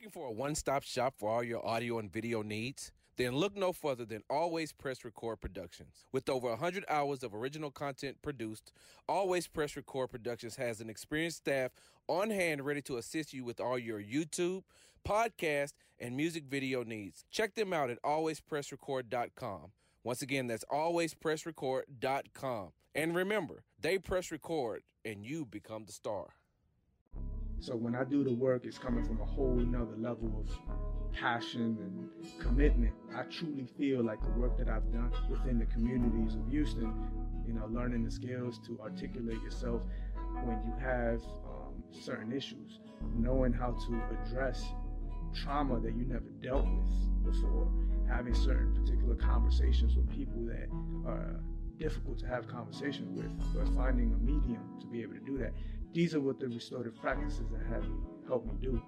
Looking for a one stop shop for all your audio and video needs? Then look no further than Always Press Record Productions. With over 100 hours of original content produced, Always Press Record Productions has an experienced staff on hand ready to assist you with all your YouTube, podcast, and music video needs. Check them out at alwayspressrecord.com. Once again, that's alwayspressrecord.com. And remember, they press record and you become the star. So when I do the work, it's coming from a whole nother level of passion and commitment. I truly feel like the work that I've done within the communities of Houston, you know, learning the skills to articulate yourself when you have um, certain issues, knowing how to address trauma that you never dealt with before, having certain particular conversations with people that are difficult to have conversations with, but finding a medium to be able to do that. These are what the restorative practices have helped me do.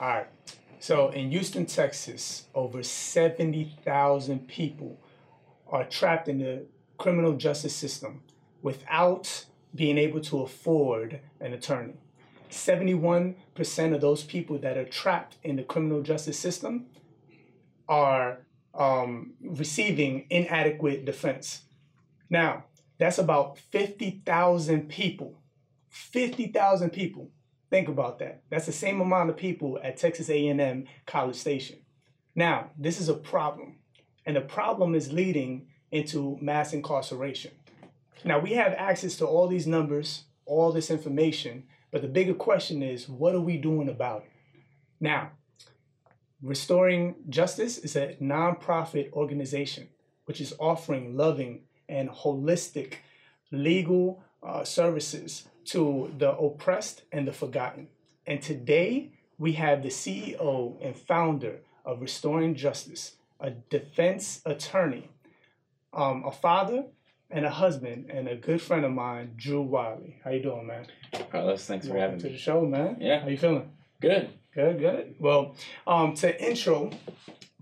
All right. So in Houston, Texas, over 70,000 people are trapped in the criminal justice system without being able to afford an attorney. 71% of those people that are trapped in the criminal justice system are um, receiving inadequate defense. Now, that's about 50,000 people. 50,000 people. Think about that. That's the same amount of people at Texas A&M College Station. Now, this is a problem, and the problem is leading into mass incarceration. Now, we have access to all these numbers, all this information, but the bigger question is, what are we doing about it? Now, Restoring Justice is a nonprofit organization which is offering loving and holistic legal uh, services to the oppressed and the forgotten. And today we have the CEO and founder of Restoring Justice, a defense attorney, um, a father, and a husband, and a good friend of mine, Drew Wiley. How you doing, man? Carlos, thanks Welcome for having to me. To the show, man. Yeah. How you feeling? Good. Good, good. Well, um, to intro,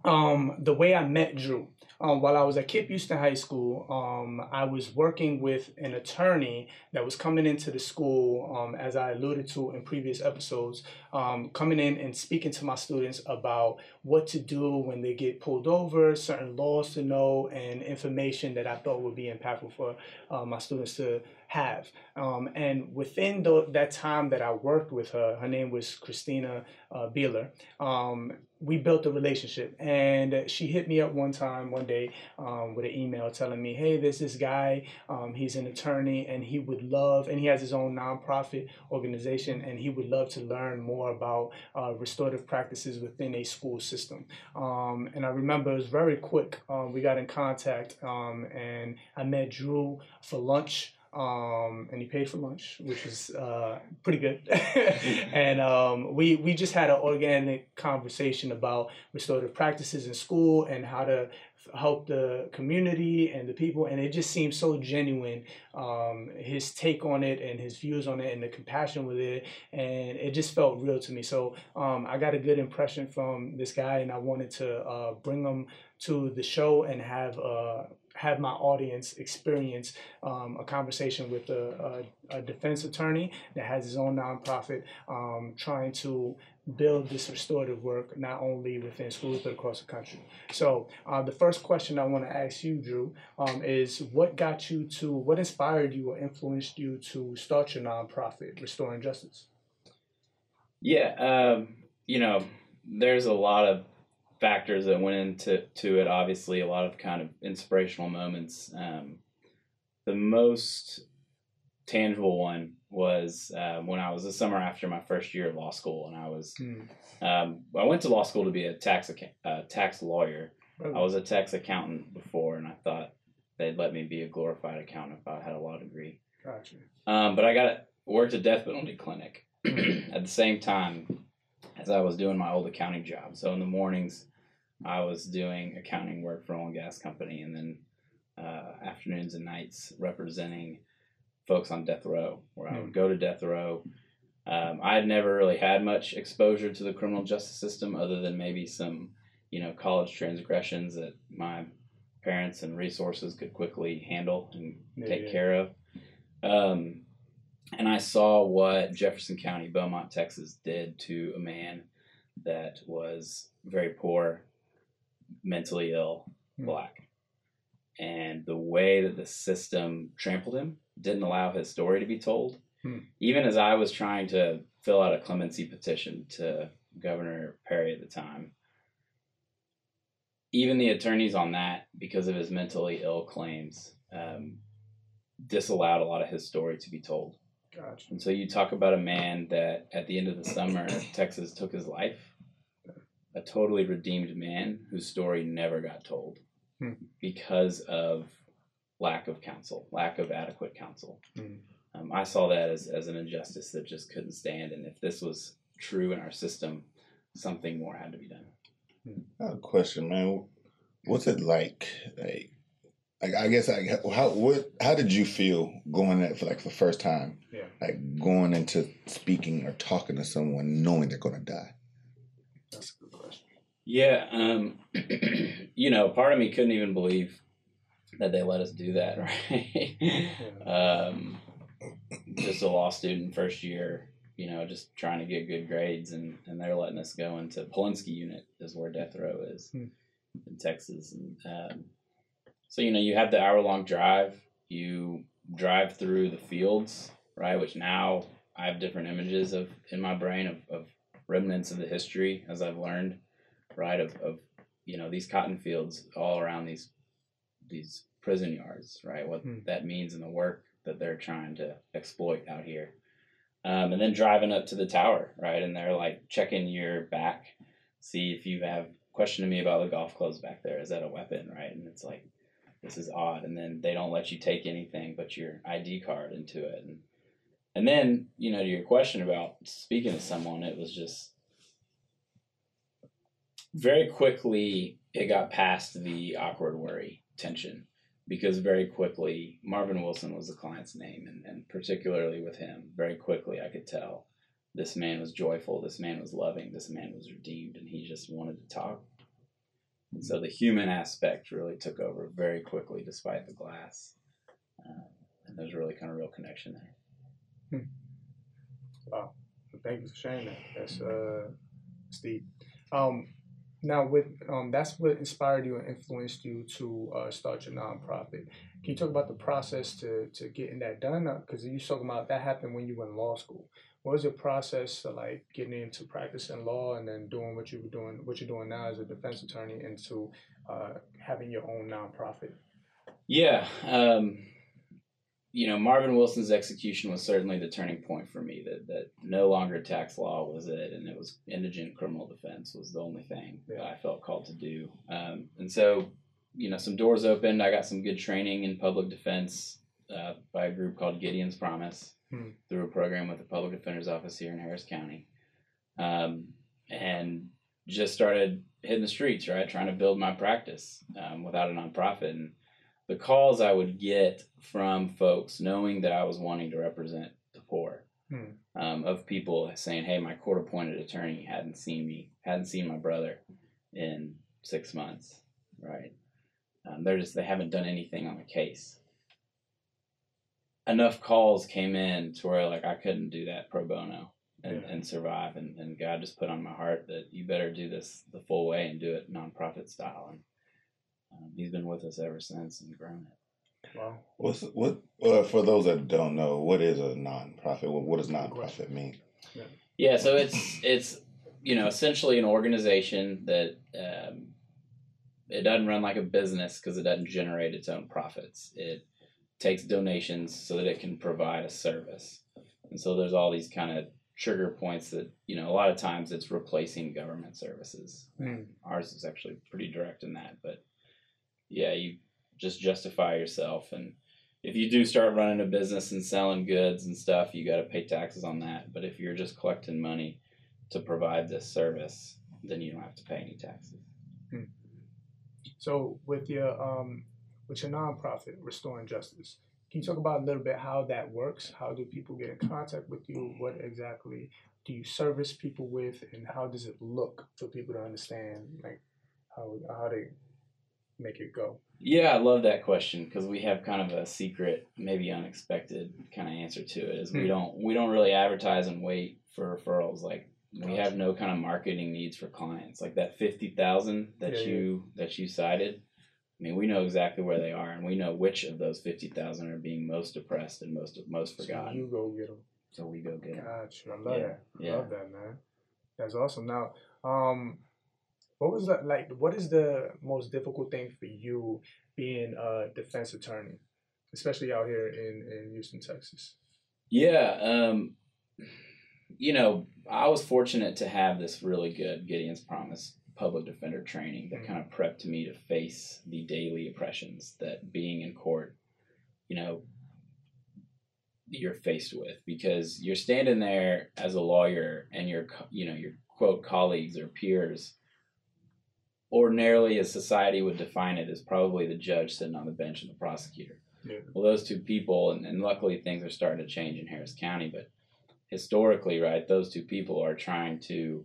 um, the way I met Drew, um, while I was at KIPP Houston High School, um, I was working with an attorney that was coming into the school, um, as I alluded to in previous episodes, um, coming in and speaking to my students about what to do when they get pulled over, certain laws to know, and information that I thought would be impactful for uh, my students to have. Um, and within the, that time that I worked with her, her name was Christina uh, Beeler, um, we built a relationship. And she hit me up one time, one day, um, with an email telling me, hey, there's this guy, um, he's an attorney, and he would love, and he has his own nonprofit organization, and he would love to learn more about uh, restorative practices within a school system. Um, and I remember it was very quick. Um, we got in contact, and I met Drew for lunch um, and he paid for lunch, which was uh, pretty good. and um, we we just had an organic conversation about restorative practices in school and how to f- help the community and the people. And it just seemed so genuine. Um, his take on it and his views on it and the compassion with it, and it just felt real to me. So um, I got a good impression from this guy, and I wanted to uh, bring him to the show and have uh, have my audience experience um, a conversation with a, a, a defense attorney that has his own nonprofit um, trying to build this restorative work not only within schools but across the country. So uh, the first question I want to ask you, Drew, um, is what got you to, what inspired you or influenced you to start your nonprofit, Restoring Justice? Yeah, um, you know, there's a lot of factors that went into to it. Obviously, a lot of kind of inspirational moments. Um, the most tangible one was um, when I was the summer after my first year of law school, and I was Hmm. um, I went to law school to be a tax uh, tax lawyer. I was a tax accountant before, and I thought they'd let me be a glorified accountant if I had a law degree. Gotcha. Um, but I got worked at a death penalty clinic at the same time as I was doing my old accounting job. So in the mornings, I was doing accounting work for oil and gas company, and then uh, afternoons and nights representing folks on death row, where I would go to death row. Um, I had never really had much exposure to the criminal justice system, other than maybe some, you know, college transgressions that my parents and resources could quickly handle and Yeah, take yeah. care of. Um, and I saw what Jefferson County, Beaumont, Texas did to a man that was very poor, mentally ill, Hmm. black. And the way that the system trampled him didn't allow his story to be told. Hmm. Even as I was trying to fill out a clemency petition to Governor Perry at the time, even the attorneys on that, because of his mentally ill claims, um, disallowed a lot of his story to be told. Gotcha. And so you talk about a man that at the end of the summer, Texas took his life. A totally redeemed man whose story never got told Hmm. because of lack of counsel, lack of adequate counsel. Hmm. Um, I saw that as, as an injustice that just couldn't stand. And if this was true in our system, something more had to be done. I have a question, man. What's it like? Like, like I guess, like, how what how did you feel going at for like the first time? Yeah. Like going into speaking or talking to someone knowing they're gonna die. That's a good question. Yeah, um, you know, part of me couldn't even believe that they let us do that, right? um, just a law student first year, you know, just trying to get good grades, and, and they're letting us go into Polunsky unit is where death row is Hmm. in Texas, and um, so you know you have the hour long drive, you drive through the fields, right? Which now I have different images of in my brain of, of remnants of the history as I've learned, right? Of, of you know these cotton fields all around these these prison yards, right? What Hmm. that means and the work that they're trying to exploit out here. Um, and then driving up to the tower, right? And they're like checking your back, see if you have questioning me about the golf clubs back there. Is that a weapon, right? And it's like this is odd. And then they don't let you take anything but your ID card into it. And and then you know to your question about speaking to someone, it was just very quickly it got past the awkward worry tension because very quickly Marvin Wilson was the client's name and, and particularly with him very quickly I could tell this man was joyful this man was loving this man was redeemed and he just wanted to talk and so the human aspect really took over very quickly despite the glass uh, and there's really kind of real connection there Wow. Thank you for sharing that. That's uh, Steve. Um, now, with um, that's what inspired you and influenced you to uh, start your nonprofit. Can you talk about the process to to getting that done? Because you talking about that happened when you were in law school. What was your process to like getting into practicing law and then doing what you were doing, what you're doing now as a defense attorney, into uh, having your own nonprofit? Yeah. Um, you know, Marvin Wilson's execution was certainly the turning point for me that, that no longer tax law was it, and it was indigent criminal defense was the only thing that I felt called to do. Um, and so, you know, some doors opened. I got some good training in public defense uh, by a group called Gideon's Promise Hmm. through a program with the Public Defender's Office here in Harris County. Um, and just started hitting the streets, right? Trying to build my practice um, without a nonprofit. And the calls I would get from folks knowing that I was wanting to represent the poor, Hmm. um, of people saying, "Hey, my court-appointed attorney hadn't seen me, hadn't seen my brother in six months, right? Um, they're just they haven't done anything on the case." Enough calls came in to where like I couldn't do that pro bono and, Yeah. and survive, and, and God just put on my heart that you better do this the full way and do it nonprofit style, and um, He's been with us ever since and grown it. Wow. What's what uh, for those that don't know? What is a nonprofit? What, what does nonprofit mean? Yeah, yeah, so it's it's you know essentially an organization that um, it doesn't run like a business because it doesn't generate its own profits. It takes donations so that it can provide a service, and so there's all these kind of trigger points that you know a lot of times it's replacing government services. Hmm. Ours is actually pretty direct in that, but yeah, you just justify yourself and if you do start running a business and selling goods and stuff, you got to pay taxes on that. But if you're just collecting money to provide this service, then you don't have to pay any taxes. So with your um with your nonprofit, Restoring Justice, can you talk about a little bit how that works? How do people get in contact with you? What exactly do you service people with, and how does it look for people to understand like how how they make it go? Yeah, I love that question because we have kind of a secret, maybe unexpected kind of answer to it. Is we Hmm. don't we don't really advertise and wait for referrals like we have no kind of marketing needs for clients like that 50,000 that Yeah, yeah. you that you cited I mean we know exactly where they are and we know which of those 50,000 are being most depressed and most most So forgotten you go get them. so we go get 'em. Gotcha. I love Yeah, that. I yeah. love that, man. That's awesome. Now, um, what was that like? What is the most difficult thing for you being a defense attorney, especially out here in in Houston, Texas? Yeah, um, you know, I was fortunate to have this really good Gideon's Promise public defender training that Mhm. kind of prepped me to face the daily oppressions that being in court, you know, you're faced with because you're standing there as a lawyer and your, you know, your quote colleagues or peers. Ordinarily, as society would define it, is probably the judge sitting on the bench and the prosecutor. Yeah. well those two people and, and luckily things are starting to change in harris county but historically right those two people are trying to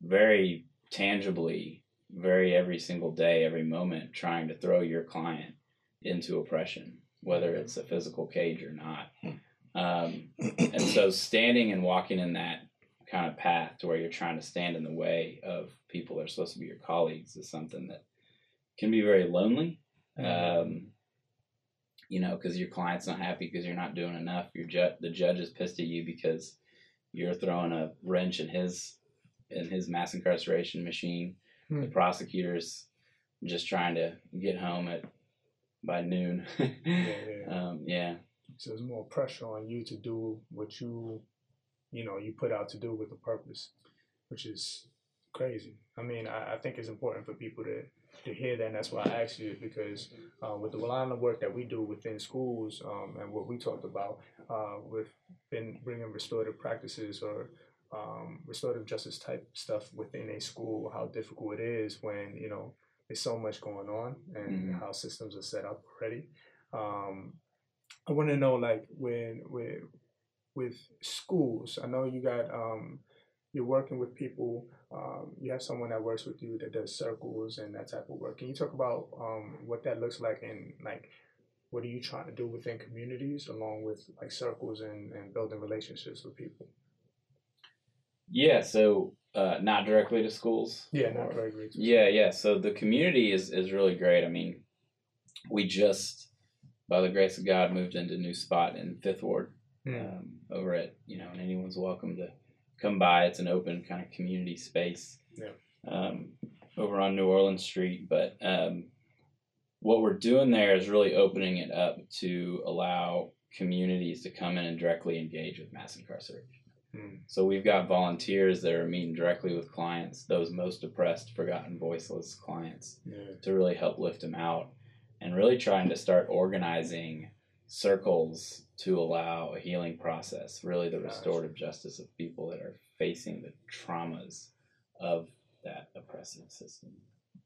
very tangibly very every single day every moment trying to throw your client into oppression whether it's a physical cage or not. Um, and so standing and walking in that kind of path to where you're trying to stand in the way of people that are supposed to be your colleagues is something that can be very lonely um, you know, because your client's not happy because you're not doing enough. Your ju- the judge is pissed at you because you're throwing a wrench in his in his mass incarceration machine. Hmm. The prosecutor's just trying to get home at by noon. yeah. Um, yeah, So there's more pressure on you to do what you, you know, you put out to do with a purpose, which is crazy. I mean, I, I think it's important for people to, to hear that, and that's why I asked you because uh, with the line of work that we do within schools um, and what we talked about uh, with been bringing restorative practices or um, restorative justice type stuff within a school, how difficult it is when you know there's so much going on and Mhm. how systems are set up already. Um, I want to know, like, when with with schools. I know you got um, you're working with people. Um, you have someone that works with you that does circles and that type of work. Can you talk about um, what that looks like and like what are you trying to do within communities along with like circles and, and building relationships with people? yeah. So uh, not directly to schools. Yeah, not great. Yeah, yeah. So the community is is really great. I mean, we just, by the grace of God, moved into a new spot in Fifth Ward Mm. um, over at you know, and anyone's welcome to come by. It's an open kind of community space. Yeah. Um, over on New Orleans Street, but um, what we're doing there is really opening it up to allow communities to come in and directly engage with mass incarceration. Mm. So we've got volunteers that are meeting directly with clients, those most oppressed, forgotten, voiceless clients, Yeah. to really help lift them out and really trying to start organizing circles to allow a healing process, really the restorative justice of people that are facing the traumas of that oppressive system.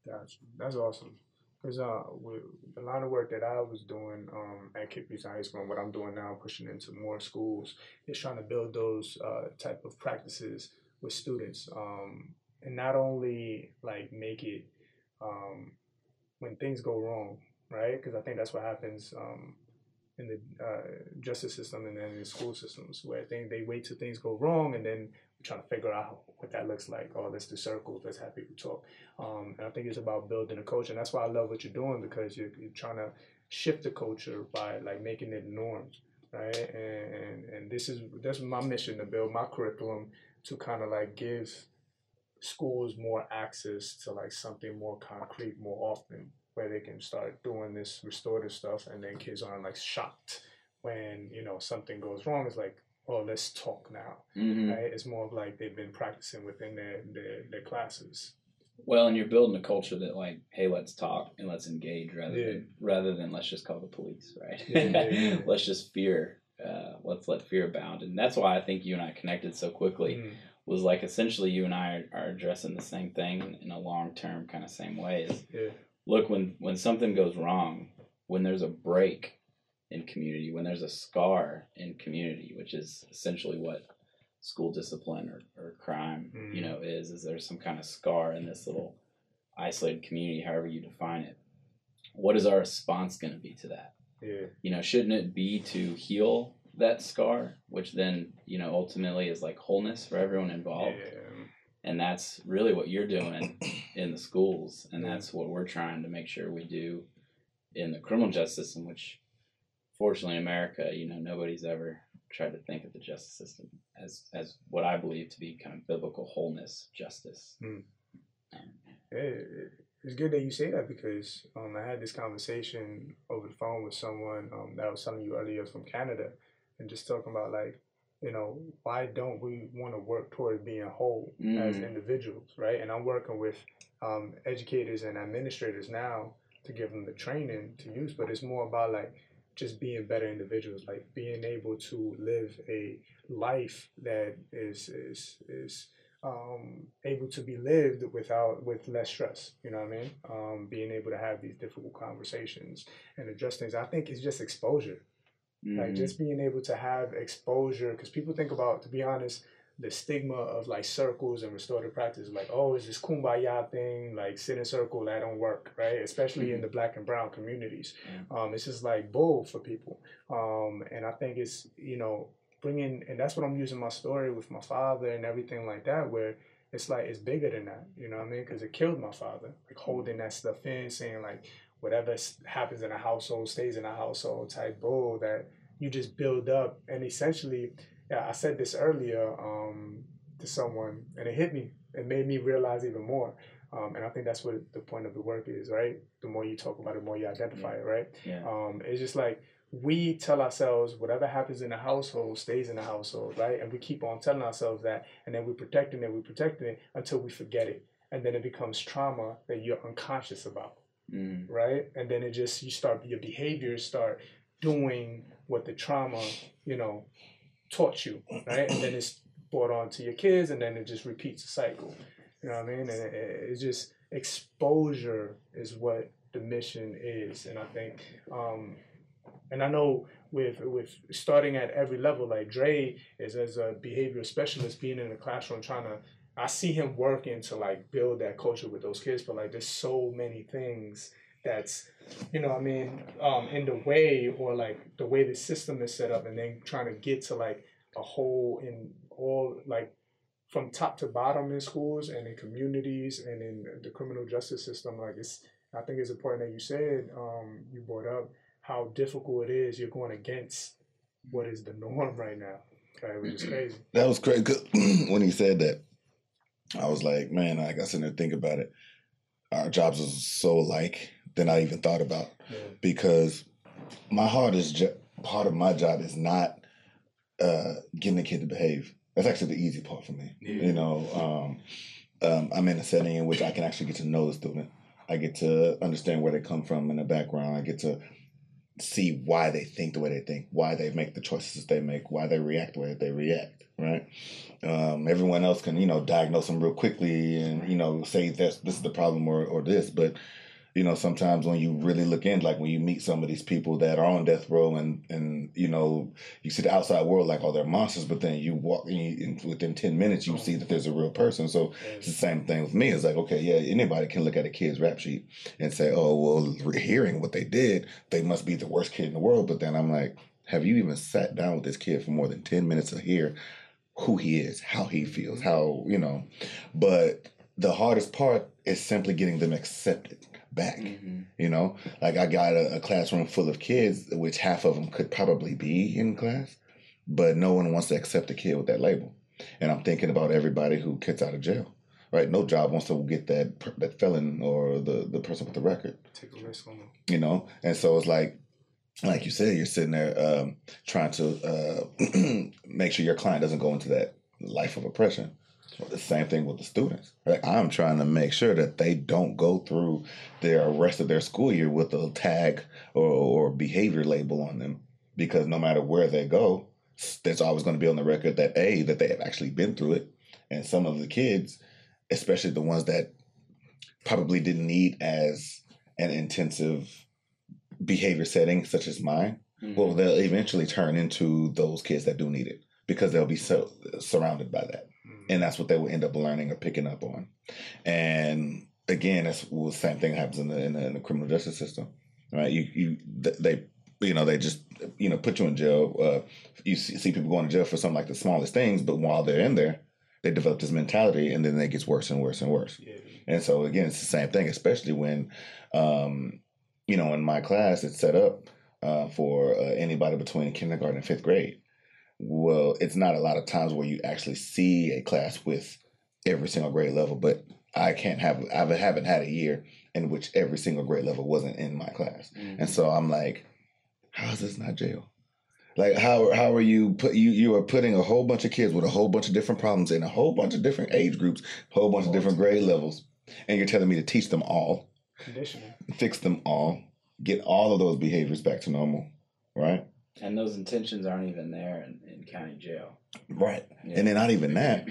Gotcha. That's awesome. Because uh, with the line of work that I was doing um, at Kippy's High School and what I'm doing now, pushing into more schools, is trying to build those uh, type of practices with students, um, and not only like make it um, when things go wrong, right? Because I think that's what happens um, in the uh, justice system and then in the school systems, where they they wait till things go wrong and then we're trying to figure out what that looks like. Oh, let's do circles. Let's have people talk. Um, and I think it's about building a culture, and that's why I love what you're doing because you're, you're trying to shift the culture by like making it norms, right? And, and and this is that's my mission to build my curriculum to kind of like give schools more access to like something more concrete more often, where they can start doing this restorative stuff, and then kids aren't like shocked when you know something goes wrong. It's like, oh, let's talk now, Mm-hmm. right? It's more of like they've been practicing within their their, their classes. Well, and you're building a culture that, like, hey, let's talk and let's engage rather Yeah. than rather than let's just call the police, right? Yeah, yeah, let's just fear. Uh, let's let fear abound, and that's why I think you and I connected so quickly. Mm. Was like essentially you and I are, are addressing the same thing in, a long term kind of same way. Is Yeah. Look when when something goes wrong, when there's a break in community, when there's a scar in community, which is essentially what school discipline or, or crime, you Mhm. know, is is there some kind of scar in this little isolated community, however you define it. What is our response going to be to that? Yeah. You know, shouldn't it be to heal that scar, which then you know ultimately is like wholeness for everyone involved. Yeah. And that's really what you're doing in the schools, and that's what we're trying to make sure we do in the criminal justice system. Which, fortunately, in America, you know, nobody's ever tried to think of the justice system as as what I believe to be kind of biblical wholeness justice. Mm. Um, it's good that you say that because um, I had this conversation over the phone with someone um, that was telling you earlier from Canada, and just talking about like, you know, why don't we want to work toward being whole as Mm. individuals, right? And I'm working with um, educators and administrators now to give them the training to use, but it's more about like just being better individuals, like being able to live a life that is is is um, able to be lived without with less stress. You know what I mean? Um, being able to have these difficult conversations and address things. I think it's just exposure. Like mhm. just being able to have exposure, because people think about, to be honest, the stigma of like circles and restorative practice, like oh, it's this kumbaya thing, like sit in circle that don't work, right? Especially in the black and brown communities, um, it's just like bull for people. Um, and I think it's you know bringing, and that's what I'm using my story with my father and everything like that, where it's like it's bigger than that, you know what I mean? Because it killed my father, like holding that stuff in, saying like whatever happens in a household stays in a household type bull that you just build up, and essentially, yeah, I said this earlier um, to someone, and it hit me. It made me realize even more. Um, and I think that's what the point of the work is, right? The more you talk about it, the more you identify it, right? yeah. Um, it's just like we tell ourselves whatever happens in the household stays in the household, right? And we keep on telling ourselves that, and then we're protecting it, we're protecting it until we forget it. And then it becomes trauma that you're unconscious about, Mm. right? And then it just, you start, your behaviors start doing what the trauma, you know, taught you, right? And then it's brought on to your kids, and then it just repeats the cycle. You know what I mean? And it, it- it's just exposure is what the mission is, and I think, um, and I know with with starting at every level, like Dre is as a behavioral specialist, being in the classroom, trying to. I see him working to like build that culture with those kids, but like there's so many things that's you know what I mean um, in the way or like the way the system is set up, and then trying to get to like a whole in all like from top to bottom in schools and in communities and in the criminal justice system. Like it's, I think it's important that you said um, you brought up how difficult it is. You're going against what is the norm right now, right? Which is crazy. That was crazy. when he said that, I was like, man, I got sitting there think about it. Our jobs are so alike than I even thought about Yeah. because my hardest jo- part of my job is not uh, getting the kid to behave. That's actually the easy part for me. You know, um, um, I'm in a setting in which I can actually get to know the student. I get to understand where they come from in the background. I get to see why they think the way they think, why they make the choices they make, why they react the way that they react. Right? Um, everyone else can, you know, diagnose them real quickly and you know say this this is the problem or or this, but you know sometimes when you really look in like when you meet some of these people that are on death row and and you know you see the outside world like oh they're monsters but then you walk in, in within 10 minutes you see that there's a real person. So it's the same thing with me. It's like okay yeah anybody can look at a kid's rap sheet and say oh well hearing what they did they must be the worst kid in the world. But then i'm like have you even sat down with this kid for more than 10 minutes to hear who he is how he feels how you know? But the hardest part is simply getting them accepted back Mhm. you know, like I got a, a classroom full of kids, which half of them could probably be in class, but no one wants to accept a kid with that label. And I'm thinking about everybody who gets out of jail, right? No job wants to get that that felon or the the person with the record, Take a risk on them. you know. And so it's like, like you said, you're sitting there um, trying to uh, make sure your client doesn't go into that life of oppression. The same thing with the students. Right? I'm trying to make sure that they don't go through their rest of their school year with a tag or, or behavior label on them, because no matter where they go, there's always going to be on the record that a that they have actually been through it, and some of the kids, especially the ones that probably didn't need as an intensive behavior setting such as mine, Mhm. well, they'll eventually turn into those kids that do need it because they'll be so surrounded by that and that's what they will end up learning or picking up on. And again, that's well, the same thing happens in the, in the in the criminal justice system, right? You you they you know, they just you know put you in jail. Uh, you see, see people going to jail for something like the smallest things, but while they're in there, they develop this mentality, and then it gets worse and worse and worse. Yeah. And so again, it's the same thing, especially when, um, you know, in my class, it's set up uh, for uh, anybody between kindergarten and fifth grade. Well, it's not a lot of times where you actually see a class with every single grade level, but I can't have I haven't had a year in which every single grade level wasn't in my class, Mhm. and so I'm like, how is this not jail? Like how how are you put you you are putting a whole bunch of kids with a whole bunch of different problems in a whole bunch of different age groups, a whole bunch of different grade levels, and you're telling me to teach them all, Conditioning. fix them all, get all of those behaviors back to normal, right? And those intentions aren't even there in, in county jail. Right. Yeah. And then not even that.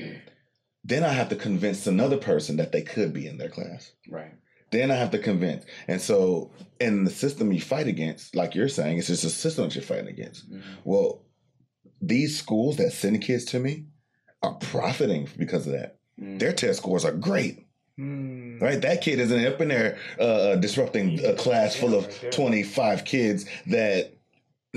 Then I have to convince another person that they could be in their class. Right. Then I have to convince. And so in the system you fight against, like you're saying, it's just a system that you're fighting against. Mhm. Well, these schools that send kids to me are profiting because of that. Mhm. Their test scores are great. Hmm. Right, that kid isn't up in there uh, disrupting a class full of twenty five kids. That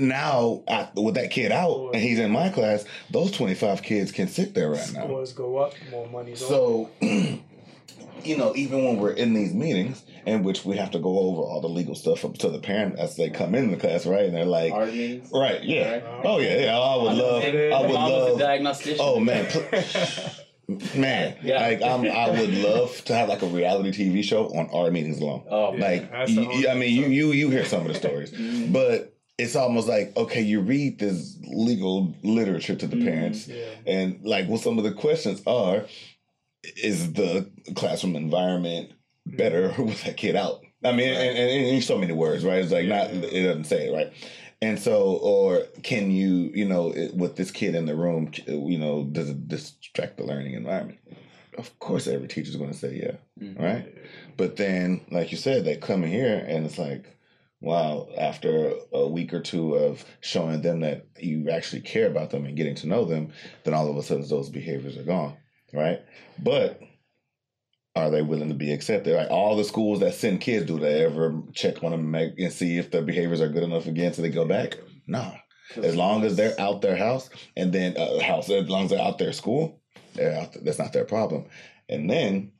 now, I, with that kid out and he's in my class, those twenty five kids can sit there right now. Scores go up, more money's So, you know, even when we're in these meetings in which we have to go over all the legal stuff up to the parent as they come in the class, right? And they're like, ARD meetings. right, yeah, Right. oh yeah, yeah, I would love, it. I would mom love, diagnostician. oh man, man, Yeah. like I'm, I would love to have like a reality TV show on our meetings alone. Oh, Yeah. Like, that's you, I mean, you you you hear some of the stories, Mhm. but it's almost like okay, you read this legal literature to the Mhm. parents, Yeah. and like what some of the questions are is the classroom environment better with that kid out i mean and, and, and so many words right it's like not Yeah. it doesn't say it right and so or can you you know it, with this kid in the room you know does it distract the learning environment of course every teacher's going to say yeah Mhm. right but then like you said they come in here and it's like wow after a week or two of showing them that you actually care about them and getting to know them then all of a sudden those behaviors are gone right? But are they willing to be accepted? Like all the schools that send kids do they ever check on them and, see if their behaviors are good enough again so they go back? No. As long as they're out their house and then uh, house as long as they're out their school out that's not their problem. And then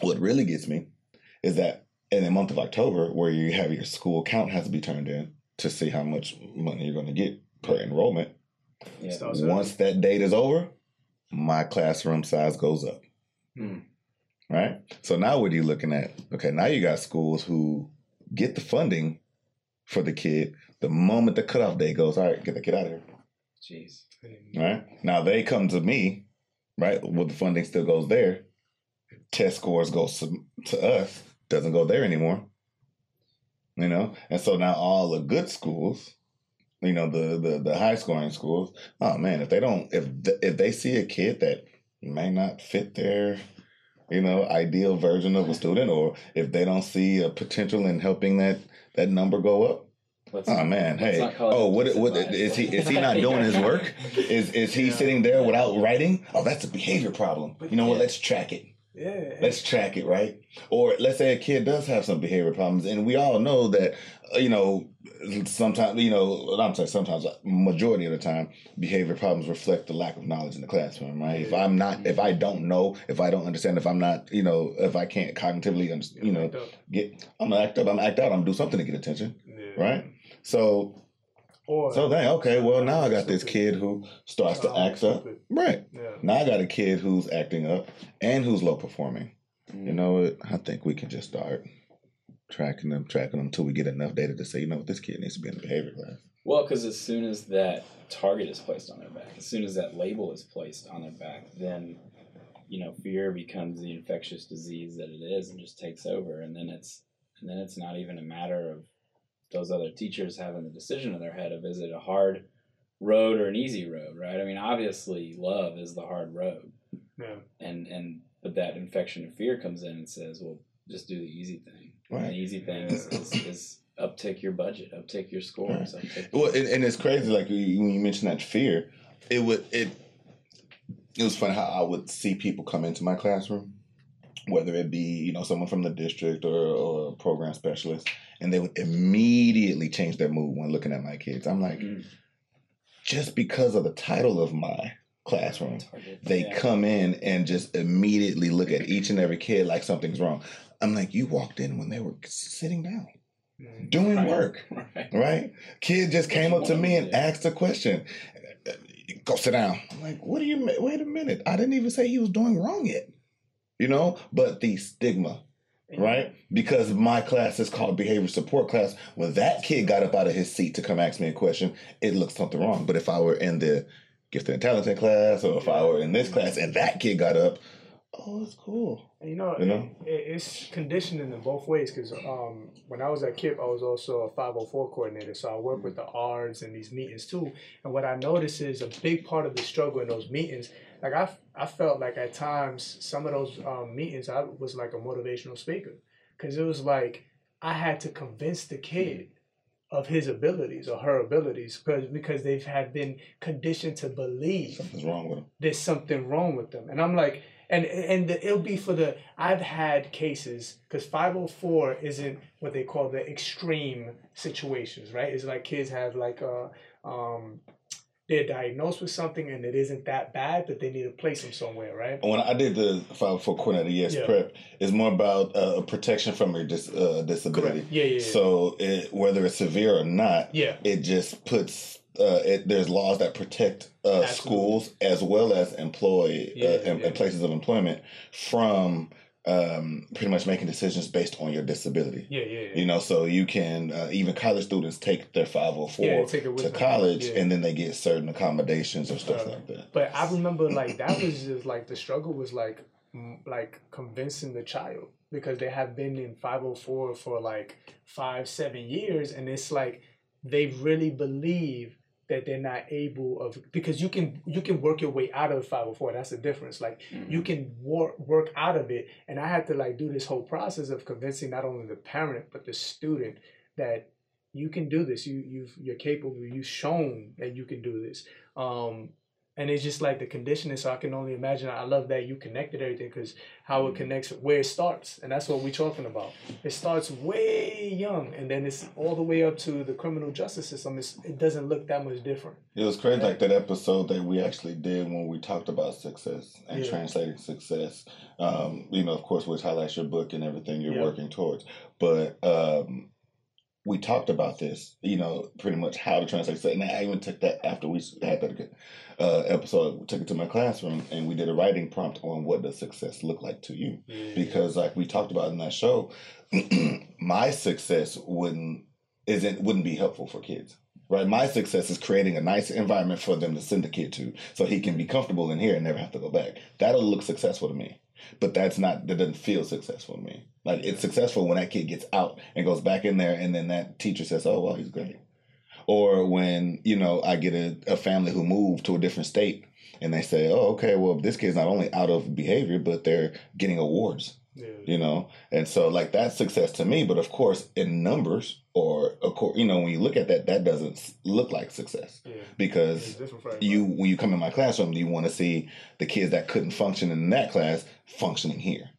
what really gets me is that in the month of October, where you have your school account has to be turned in to see how much money you're going to get per enrollment. Yeah. Once that date is over, my classroom size goes up. Hmm. Right? So now what are you looking at? Okay, now you got schools who get the funding for the kid. The moment the cutoff date goes, all right, get the kid out of here. Jeez. Right? Now they come to me, right? Well, the funding still goes there. Test scores go to, to us, doesn't go there anymore. You know? And so now all the good schools, you know, the the, the high scoring schools, oh man, if they don't if if they see a kid that may not fit their you know, ideal version of a student or if they don't see a potential in helping that that number go up, Let's Oh man, hey. not call it Oh, what what is he is he not doing his work? Is is he Yeah. sitting there without writing? Oh, that's a behavior problem. You know what? Let's track it. Yeah. Let's track it, right? Or let's say a kid does have some behavior problems, and we all know that, uh, you know, sometimes, you know, I'm saying sometimes, majority of the time, behavior problems reflect the lack of knowledge in the classroom, right? If I'm not, if I don't know, if I don't understand, if I'm not, you know, if I can't cognitively, under- you know, get, I'm gonna act up, I'm gonna act out, I'm gonna do something to get attention, Yeah. right? So, Or so then, okay, well, now I got this kid who starts to act up, right? Yeah. Now I got a kid who's acting up and who's low performing. Mm. You know what? I think we can just start tracking them, tracking them until we get enough data to say, you know what, this kid needs to be in the behavior class. Well, because as soon as that target is placed on their back, as soon as that label is placed on their back, then you know fear becomes the infectious disease that it is and just takes over, and then it's and then it's not even a matter of those other teachers having the decision in their head of is it a hard road or an easy road, right? I mean, obviously, love is the hard road, Yeah. and and but that infection of fear comes in and says, well, just do the easy thing. And Right. the easy thing is, is, is uptick your budget, uptick your scores, uptick. Well, and, and it's crazy. Like you- when you mentioned that fear, it would it. It was funny how I would see people come into my classroom, whether it be you know someone from the district or, or a program specialist, and they would immediately change their mood when looking at my kids. I'm like, Mm. just because of the title of my classroom, It's hard to- they yeah. come in and just immediately look at each and every kid like something's wrong. I'm like, you walked in when they were sitting down, Mm. doing Right. work, Right. right? Kid just came up to me and asked a question. Go sit down. I'm like, what do you mean? Wait a minute. I didn't even say he was doing wrong yet. You know, but the stigma, right? Because my class is called behavior support class. When that kid got up out of his seat to come ask me a question, it looked something wrong. But if I were in the gifted and talented class, or if I were in this class and that kid got up, oh, it's cool. You know, You know? It, it's conditioning in both ways because um, when I was at KIPP, I was also a 504 coordinator. So I work with the ARDs and these meetings too. And what I noticed is a big part of the struggle in those meetings, like I, I felt like at times, some of those um, meetings, I was like a motivational speaker because it was like I had to convince the kid of his abilities or her abilities because because they've had been conditioned to believe Something's wrong with them. there's something wrong with them. And I'm like, and and the, it'll be for the I've had cases because 504 isn't what they call the extreme situations, right? It's like kids have like a um they're diagnosed with something and it isn't that bad, but they need to place them somewhere, right? When I did the five for coordinator, yes, Yeah. prep is more about uh, protection from your dis- uh, disability. Yeah, yeah, yeah. So it, whether it's severe or not, yeah. it just puts uh, it, there's laws that protect uh, schools as well as employ Yeah, uh, and, yeah. and places of employment from um, pretty much making decisions based on your disability. Yeah, yeah, yeah. You know, so you can uh, even college students take their 504 Yeah, take to college, Yeah. and then they get certain accommodations or stuff Right. like that. But I remember like that was just like the struggle was like m- like convincing the child because they have been in 504 for like five seven years and it's like they really believe that they're not able of because you can you can work your way out of 504 that's the difference like Mhm. you can work work out of it and i had to like do this whole process of convincing not only the parent but the student that you can do this you you've you're capable you've shown that you can do this um and it's just like the conditioning so i can only imagine i love that you connected everything because how it connects where it starts and that's what we're talking about it starts way young and then it's all the way up to the criminal justice system it's, it doesn't look that much different It was crazy, like that episode that we actually did when we talked about success and Yeah. translating success. Um, you know, of course, which highlights your book and everything you're Yeah. working towards. But um, we talked about this, you know, pretty much how to translate. Success. And I even took that after we had that uh, episode, took it to my classroom, and we did a writing prompt on what does success look like to you. Because like we talked about in that show my success wouldn't isn't wouldn't be helpful for kids right? My success is creating a nice environment for them to send the kid to so he can be comfortable in here and never have to go back. That'll look successful to me but that's not that doesn't feel successful to me like it's successful when that kid gets out and goes back in there and then that teacher says oh well he's great. Or when you know i get a, a family who moved to a different state and they say oh okay well this kid's not only out of behavior but they're getting awards yeah. you know? And so like that's success to me but of course in numbers or of course you know when you look at that that doesn't look like success. Yeah. Because you when you come in my classroom do you want to see the kids that couldn't function in that class functioning here.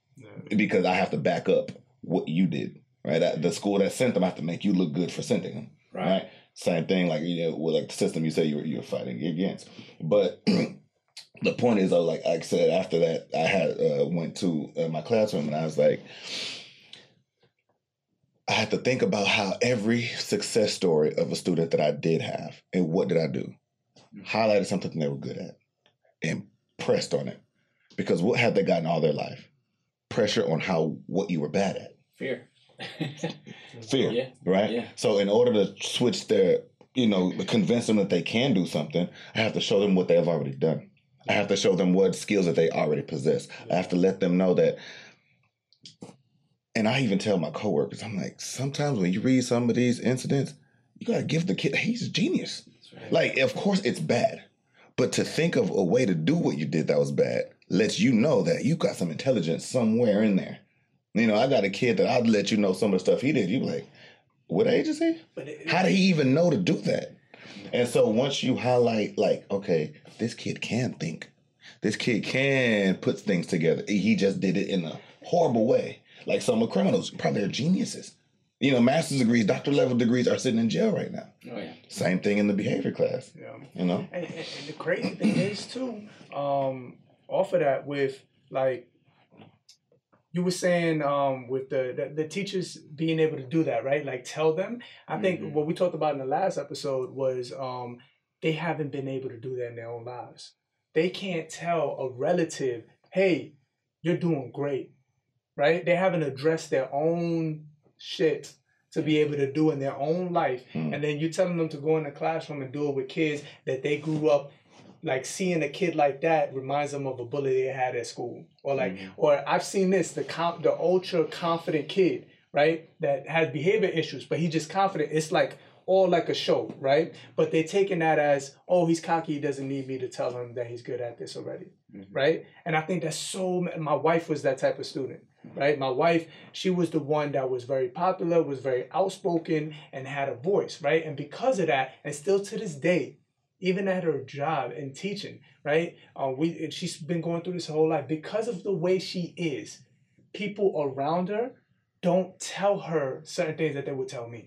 Because i have to back up what you did right I, the school that sent them I have to make you look good for sending them Right. right? Same thing, like you know, with like the system you say you're you were fighting against. But the point is, though, like I said, after that, I had uh, went to uh, my classroom and I was like, I had to think about how every success story of a student that I did have and what did I do, highlighted something they were good at, and pressed on it, because what have they gotten all their life? Pressure on how what you were bad at Fear. fear, Yeah, right? yeah. So in order to switch their, you know, convince them that they can do something, I have to show them what they have already done. I have to show them what skills that they already possess. I have to let them know that. And I even tell my coworkers, I'm like, sometimes when you read some of these incidents, you gotta give the kid, he's a genius. Right. Like, of course, it's bad, but to think of a way to do what you did that was bad lets you know that you got some intelligence somewhere in there. You know, I got a kid that I'd let you know some of the stuff he did. You be like, what age is he? How did he even know to do that? And so once you highlight, like, okay, this kid can think. This kid can put things together. He just did it in a horrible way. Like some are criminals, probably are geniuses. You know, master's degrees, doctor level degrees are sitting in jail right now. Oh yeah. Same thing in the behavior class. Yeah. You know, And, and, and the crazy thing is too, um, off of that with like you were saying um, with the, the the teachers being able to do that, right? Like tell them. I think Mhm. what we talked about in the last episode was um, they haven't been able to do that in their own lives. They can't tell a relative, "Hey, you're doing great," right? They haven't addressed their own shit to be able to do in their own life Mm. and then you're telling them to go in the classroom and do it with kids that they grew up like seeing a kid like that reminds them of a bully they had at school. Or like Mhm. or i've seen this the com- the ultra confident kid right that has behavior issues but he's just confident. It's like all like a show right? But they're taking that as oh he's cocky he doesn't need me to tell him that he's good at this already Mhm. right? And i think that's so my wife was that type of student right? My wife she was the one that was very popular was very outspoken and had a voice right? And because of that and still to this day even at her job and teaching right uh, we she's been going through this whole life because of the way she is people around her don't tell her certain things that they would tell me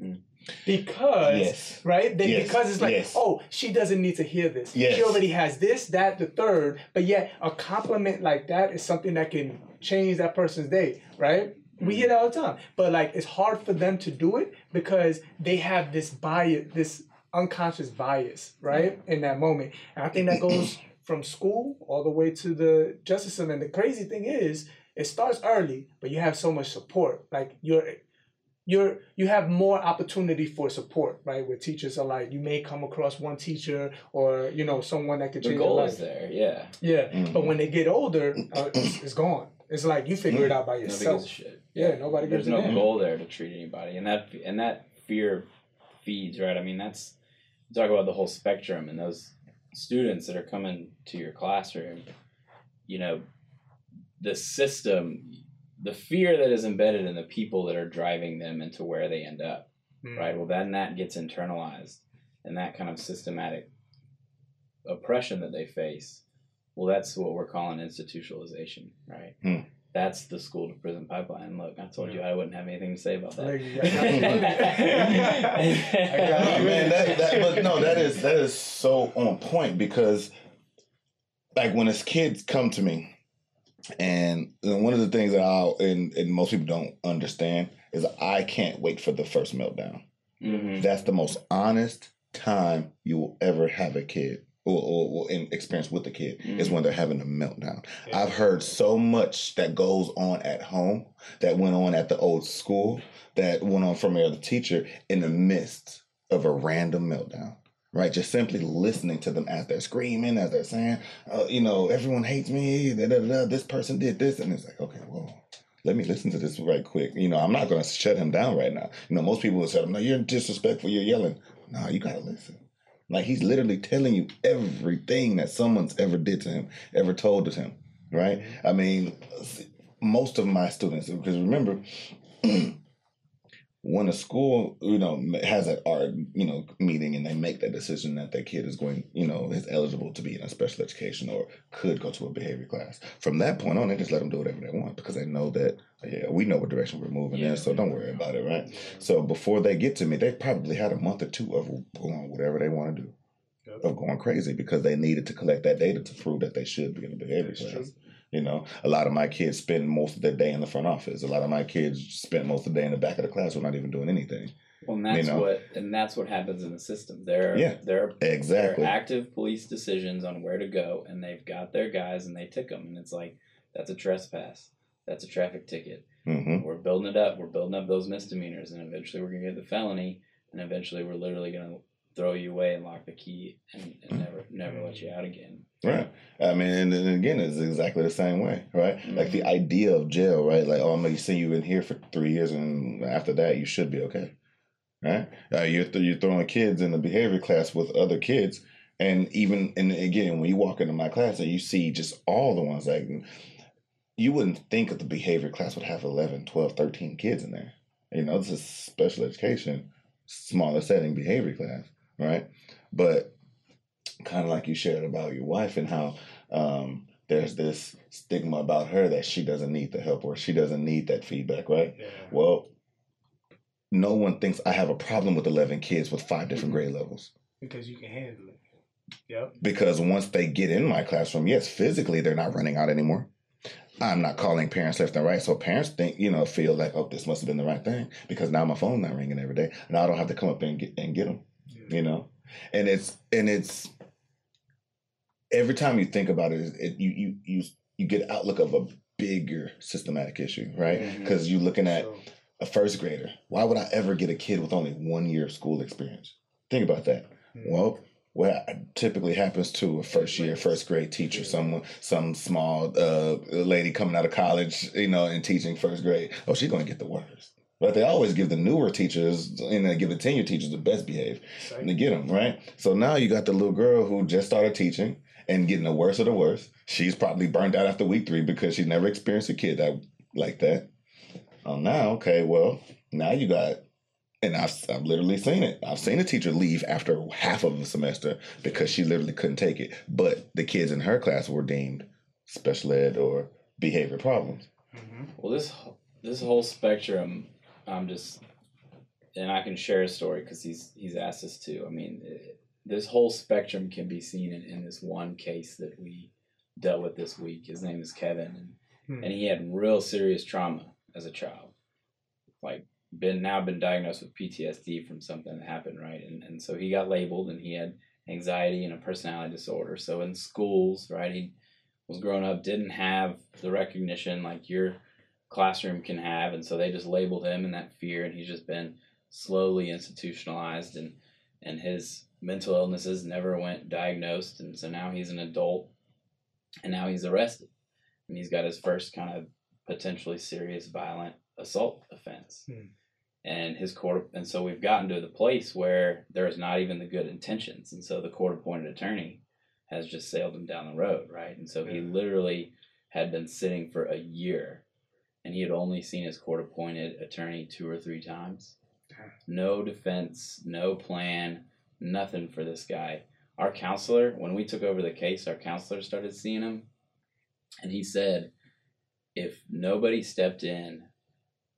Mm. because yes, right? They, Yes, Because it's like, yes. oh, she doesn't need to hear this. She already has this, that, the third. But yet, a compliment like that is something that can change that person's day, right? We hear that all the time. But like, it's hard for them to do it because they have this bias, this unconscious bias, right? In that moment. And I think that goes from school all the way to the justice system. And the crazy thing is, it starts early, but you have so much support. Like you're you're you have more opportunity for support, right? Where teachers are like, you may come across one teacher or you know someone that could The change your goal life. is there. Yeah. Yeah, Mhm. but when they get older, uh, it's, it's gone. It's like you figure it out by Nobody gives yourself. a shit. Yeah, nobody There's gives a no damn. goal there to treat anybody, and that and that fear feeds right. I mean, that's you talk about the whole spectrum and those students that are coming to your classroom. You know, the system, the fear that is embedded in the people that are driving them into where they end up. Mm. Right. Well, then that gets internalized, and that kind of systematic oppression that they face. Well, that's what we're calling institutionalization, right? Hmm. That's the school to prison pipeline. Look, I told you I wouldn't have anything to say about that. Look, you got- I got man, that, that but no, that is that is so on point because like when his kids come to me, and one of the things that I'll and, and most people don't understand is I can't wait for the first meltdown. Mhm. That's the most honest time you will ever have a kid or, or, or in experience with the kid is Mhm. when they're having a meltdown. Yeah. I've heard so much that goes on at home that went on at the old school that went on from the teacher in the midst of a random meltdown. Right, just simply listening to them as they're screaming, as they're saying, uh, you know, everyone hates me. Da, da, da, da, this person did this, and it's like, okay, well, let me listen to this right quick. You know, I'm not going to shut him down right now. You know, most people will say, no, you're disrespectful, you're yelling. No, you got to listen. Like he's literally telling you everything that someone's ever did to him, ever told to him, right? Mm-hmm. I mean, most of my students, because remember, when a school, you know, has an ARD, you know, meeting and they make that decision that their kid is going, you know, is eligible to be in a special education or could go to a behavior class. From that point on, they just let them do whatever they want because they know that, oh, yeah, we know what direction we're moving Yeah. in, so don't worry about it, right? So before they get to me, they probably had a month or two of going whatever they want to do, of going crazy because they needed to collect that data to prove that they should be in a behavior class. You know, a lot of my kids spend most of their day in the front office. A lot of my kids spend most of the day in the back of the classroom, not even doing anything. Well, and that's You know? what and that's what happens in the system. There, Yeah. there, there Exactly. are active police decisions on where to go, and they've got their guys, and they tick them, and it's like that's a trespass, that's a traffic ticket. hmm We're building it up. We're building up those misdemeanors, and eventually we're gonna get the felony, and eventually we're literally gonna throw you away and lock the key and, and never never let you out again. Right. I mean, and, and again, it's exactly the same way, right? Like the idea of jail, right? Like, oh, I'm gonna send you in here for three years, and after that, you should be okay, right? Uh, you're th- you're throwing kids in the behavior class with other kids, and even and again, when you walk into my class and you see just all the ones like, you wouldn't think that the behavior class would have 11, 12, 13 kids in there. You know, this is special education, smaller setting behavior class, right? But kind of like you shared about your wife and how um, there's this stigma about her that she doesn't need the help or she doesn't need that feedback, right? Yeah. Well, no one thinks I have a problem with 11 kids with five different grade levels. Because you can handle it. Yep. Because once they get in my classroom, yes, physically they're not running out anymore. I'm not calling parents left and right. So parents think, you know, feel like, oh, this must have been the right thing because now my phone's not ringing every day. Now I don't have to come up and get and get them, you know? And it's, and it's, every time you think about it, it you, you, you, you get outlook of a bigger systematic issue, right? Mhm. Because you're looking at So, a first grader. Why would I ever get a kid with only one year of school experience? Think about that. Hmm. Well, what typically happens to a first year, first grade teacher, someone, some small uh, lady coming out of college, you know, and teaching first grade. Oh, she's going to get the worst. But they always give the newer teachers, and they give the tenure teachers the best behave, and they get them right. So now you got the little girl who just started teaching and getting the worst of the worst. She's probably burned out after week three because she never experienced a kid that like that. Oh, now okay, well now you got and I've, I've literally seen it. I've seen a teacher leave after half of the semester because she literally couldn't take it. But the kids in her class were deemed special ed or behavior problems. mhm. Well, this this whole spectrum, I'm just, and I can share a story because he's he's asked us to. I mean, it, this whole spectrum can be seen in, in this one case that we dealt with this week. His name is Kevin, and, Hmm. and he had real serious trauma as a child, like been now been diagnosed with PTSD from something that happened, right? And and so he got labeled, and he had anxiety and a personality disorder. So in schools, right, he was growing up, didn't have the recognition like your classroom can have, and so they just labeled him in that fear, and he's just been slowly institutionalized, and and his mental illnesses never went diagnosed, and so now he's an adult, and now he's arrested, and he's got his first kind of potentially serious violent assault offense. Hmm. And his court, and so we've gotten to the place where there's not even the good intentions, and so the court-appointed attorney has just sailed him down the road, right? And so he literally had been sitting for a year and he had only seen his court appointed attorney two or three times. No defense, no plan, nothing for this guy. Our counselor, when we took over the case, our counselor started seeing him and he said if nobody stepped in,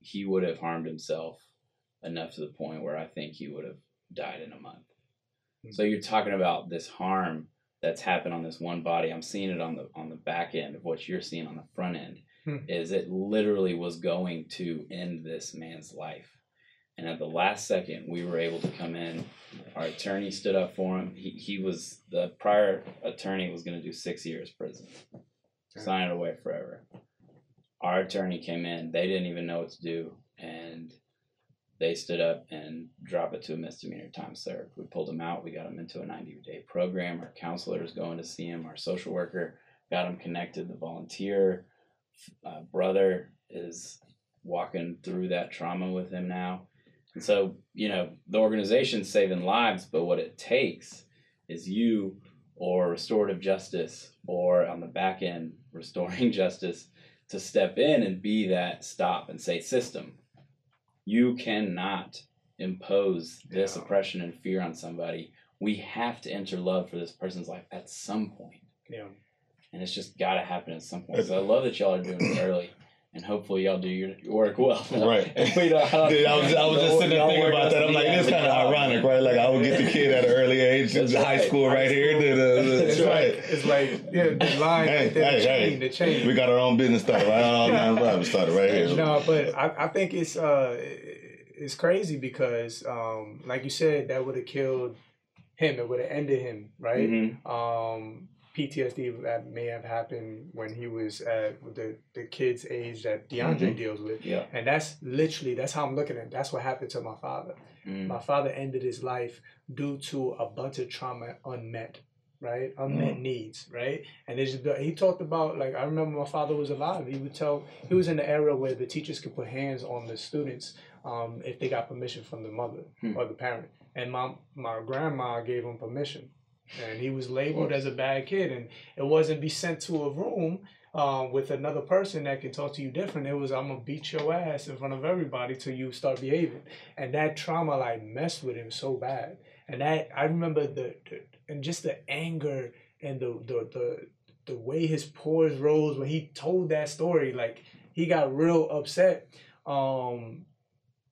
he would have harmed himself enough to the point where I think he would have died in a month. Hmm. So you're talking about this harm that's happened on this one body. I'm seeing it on the on the back end of what you're seeing on the front end. Hmm. Is it literally was going to end this man's life. And at the last second, we were able to come in. Our attorney stood up for him. He, he was the prior attorney was going to do six years prison, sign it away forever. Our attorney came in. They didn't even know what to do, and they stood up and dropped it to a misdemeanor time served. We pulled him out. We got him into a 90 day program. Our counselor is going to see him. Our social worker got him connected. The volunteer uh, brother is walking through that trauma with him now. And so, you know, the organization's saving lives, but what it takes is you or restorative justice or on the back end, restoring justice to step in and be that stop and say, system, you cannot impose this Yeah. oppression and fear on somebody. We have to enter love for this person's life at some point Yeah. And it's just got to happen at some point. So I love that y'all are doing it early, and hopefully y'all do your, your work well. Right. And we don't- Dude, I was, I was just sitting there thinking about that. I'm like, it's kind of ironic, right? Like, I would get the kid at an early age, That's high right. school right here. To the, the, It's That's like right. it's like yeah, the line, Hey, the, hey, chain, hey. the chain. we got our own business started right on nine started right here. No, but I, I think it's uh it's crazy because um like you said that would have killed him. It would have ended him, right? Mhm. Um, PTSD that may have happened when he was at the the kid's age that DeAndre Mhm. deals with, Yeah. and that's literally that's how I'm looking at. it. That's what happened to my father. Mm. My father ended his life due to a bunch of trauma unmet, right? Unmet needs, right? And it's, he talked about like I remember my father was alive. He would tell he was in the era where the teachers could put hands on the students um, if they got permission from the mother Hmm. or the parent. And my my grandma gave him permission, and he was labeled as a bad kid, and it wasn't be sent to a room. Um, with another person that can talk to you different, it was I'm gonna beat your ass in front of everybody till you start behaving and that trauma like messed with him so bad and that i remember the, the and just the anger and the the the, the way his pores rose when he told that story, like he got real upset. Um,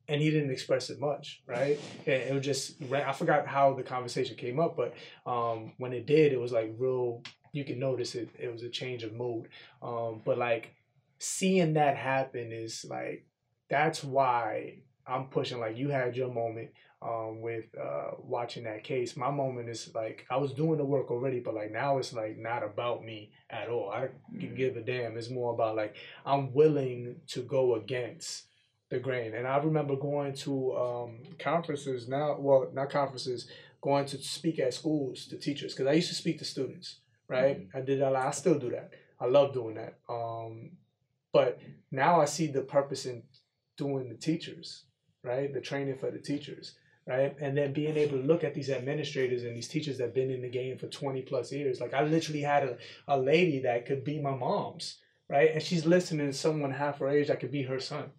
and he didn't express it much, right? It, it was just I forgot how the conversation came up, but um, when it did, it was like real. You can notice it. It was a change of mood. Um, but like seeing that happen is like that's why I'm pushing. Like you had your moment um, with uh, watching that case. My moment is like I was doing the work already, but like now it's like not about me at all. I can mm. give a damn. It's more about like I'm willing to go against the grain. And I remember going to um, conferences now, well, not conferences, going to speak at schools to teachers because I used to speak to students, right? Mm-hmm. I did that. I still do that. I love doing that. Um, but now I see the purpose in doing the teachers, right? The training for the teachers, right? And then being able to look at these administrators and these teachers that have been in the game for 20 plus years. Like I literally had a, a lady that could be my mom's, right? And she's listening to someone half her age that could be her son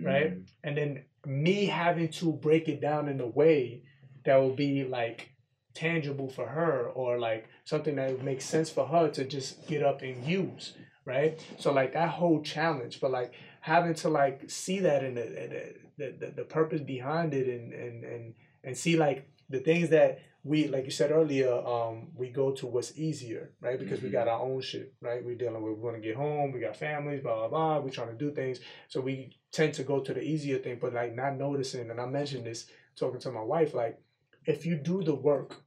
right? Mm. And then me having to break it down in a way that will be like tangible for her or like something that would make sense for her to just get up and use, right? So like that whole challenge, but like having to like see that in the the, the, the purpose behind it and and and and see like the things that we like you said earlier um we go to what's easier right because mm-hmm. we got mm-hmm. our own shit right we're dealing with we want to get home we got families blah blah blah we're trying to do things so we tend to go to the easier thing but like not noticing and i mentioned this talking to my wife like if you do the work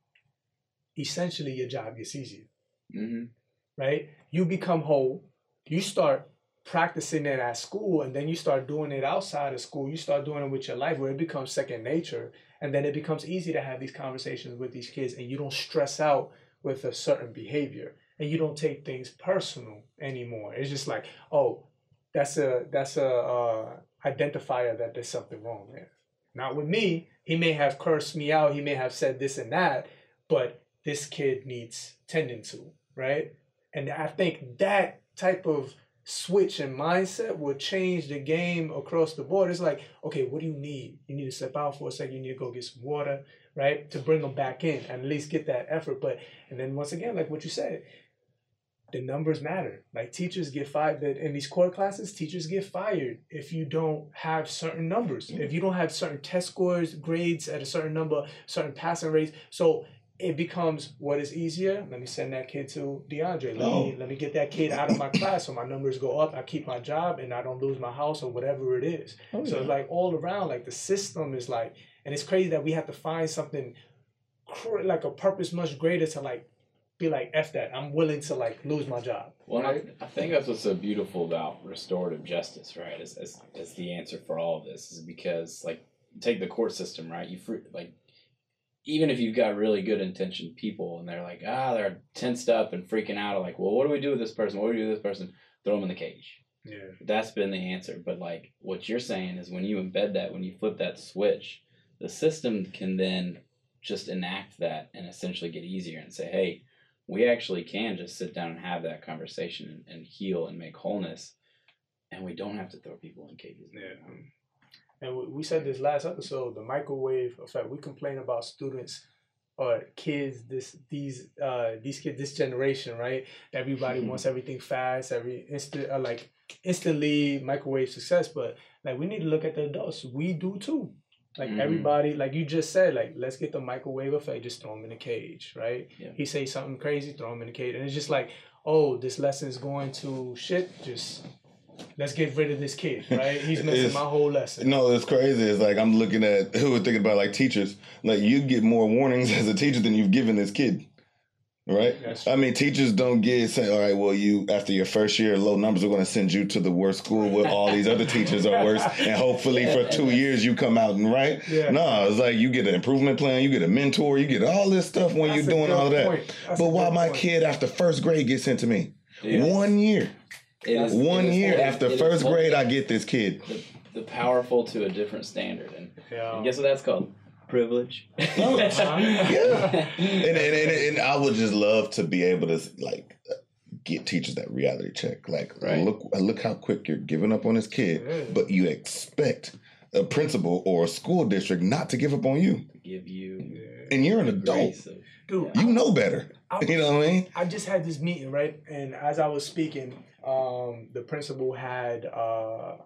essentially your job gets easier mm-hmm. right you become whole you start practicing it at school and then you start doing it outside of school you start doing it with your life where it becomes second nature and then it becomes easy to have these conversations with these kids and you don't stress out with a certain behavior and you don't take things personal anymore. It's just like oh that's a that's a uh, identifier that there's something wrong there. not with me. He may have cursed me out. He may have said this and that but this kid needs tending to right? And i think that type of switch and mindset will change the game across the board. It's like, okay, what do you need? You need to step out for a second. You need to go get some water, right? To bring them back in and at least get that effort. But, and then once again, like what you said, the numbers matter. Like teachers get fired in these core classes, teachers get fired if you don't have certain numbers. If you don't have certain test scores, grades at a certain number, certain passing rates. So it becomes what is easier. Let me send that kid to DeAndre. Let oh. me let me get that kid out of my class so my numbers go up. I keep my job and I don't lose my house or whatever it is. Oh, so yeah. it's like all around, like the system is like, and it's crazy that we have to find something cr- like a purpose much greater to like be like f that. I'm willing to like lose my job. Well, right? I, I, think that's what's so beautiful about restorative justice, right? Is, is is the answer for all of this is because like take the court system, right? You free, like even if you've got really good intentioned people and they're like, ah, they're tensed up and freaking out, like, well, what do we do with this person? What do we do with this person? Throw them in the cage. Yeah. That's been the answer. But like what you're saying is when you embed that, when you flip that switch, the system can then just enact that and essentially get easier and say, hey, we actually can just sit down and have that conversation and, and heal and make wholeness. And we don't have to throw people in cages. Yeah and we said this last episode, the microwave effect. We complain about students or kids this these uh these kids this generation right? Everybody wants everything fast every instant uh, like instantly microwave success. But like we need to look at the adults. We do too. Like mm-hmm. everybody like you just said like let's get the microwave effect. Just throw him in a cage right? Yeah. he say something crazy throw him in a cage. And it's just like oh this lesson is going to shit. Just let's get rid of this kid, right? He's missing my whole lesson. No, it's crazy. It's like I'm looking at who we're thinking about like teachers. Like you get more warnings as a teacher than you've given this kid. Right? I mean, teachers don't get say, all right, well, you after your first year, low numbers are going to send you to the worst school where all these other teachers are worse, and hopefully for two years you come out and right. Yeah. No, it's like you get an improvement plan, you get a mentor, you get all this stuff when That's you're doing all of that. But why my point. kid after first grade gets into me, yeah. one year. Is, one year after first grade, I get this kid. The, the, powerful to a different standard, and, yeah. and guess what that's called? Privilege. Oh, yeah, and, and, and, and I would just love to be able to like get teachers that reality check. Like, right. look, look how quick you're giving up on this kid, but you expect a principal or a school district not to give up on you. Give you, and you're an adult. Dude. You know better. I, You know what I mean? I just had this meeting, right? And as I was speaking, um, the principal had uh,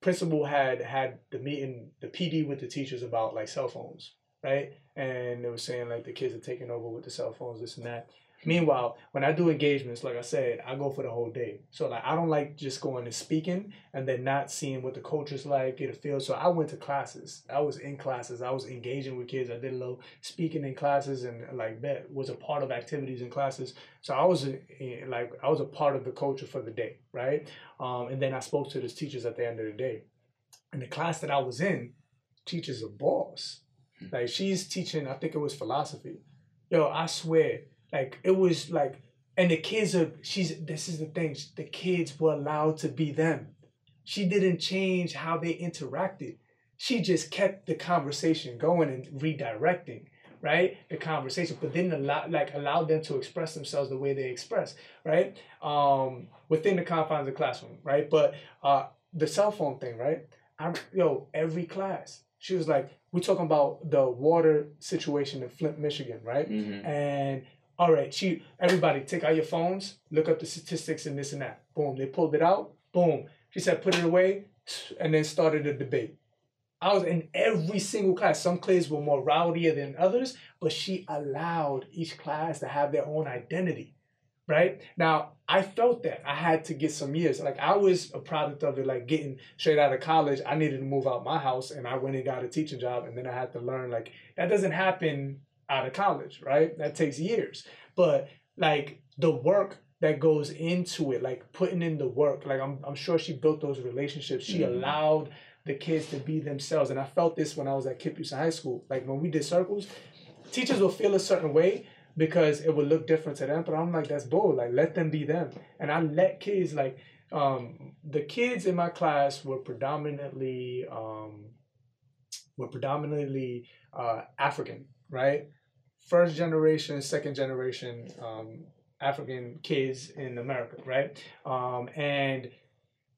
principal had had the meeting, the PD with the teachers about like cell phones, right? And they were saying like the kids are taking over with the cell phones, this and that. Meanwhile, when I do engagements, like I said, I go for the whole day. So like I don't like just going and speaking and then not seeing what the culture's like, get a feel. So I went to classes. I was in classes. I was engaging with kids. I did a little speaking in classes and like that was a part of activities in classes. So I was eh, like I was a part of the culture for the day, right? Um, and then I spoke to the teachers at the end of the day. And the class that I was in, teacher's a boss. Like she's teaching, I think it was philosophy. Yo, I swear, like it was like, and the kids are. She's. This is the thing. The kids were allowed to be them. She didn't change how they interacted. She just kept the conversation going and redirecting, right? The conversation, but didn't allow like allowed them to express themselves the way they express, right? Um, within the confines of the classroom, right? But uh, the cell phone thing, right? I'm yo every class. She was like, we're talking about the water situation in Flint, Michigan, right? Mm-hmm. And all right, she everybody take out your phones, look up the statistics and this and that. Boom, they pulled it out. Boom. She said, put it away, and then started a debate. I was in every single class. Some classes were more rowdier than others, but she allowed each class to have their own identity. Right now, I felt that I had to get some years. Like I was a product of it, like getting straight out of college. I needed to move out my house, and I went and got a teaching job, and then I had to learn. Like that doesn't happen out of college, right? That takes years. But like the work that goes into it, like putting in the work, like I'm, I'm sure she built those relationships. She Mhm. allowed the kids to be themselves. And I felt this when I was at KIPP Houston High School. Like when we did circles, teachers will feel a certain way because it would look different to them. But I'm like, that's bull. Like let them be them. And I let kids like um the kids in my class were predominantly um were predominantly uh African, right? First generation, second generation um African kids in America, right? Um and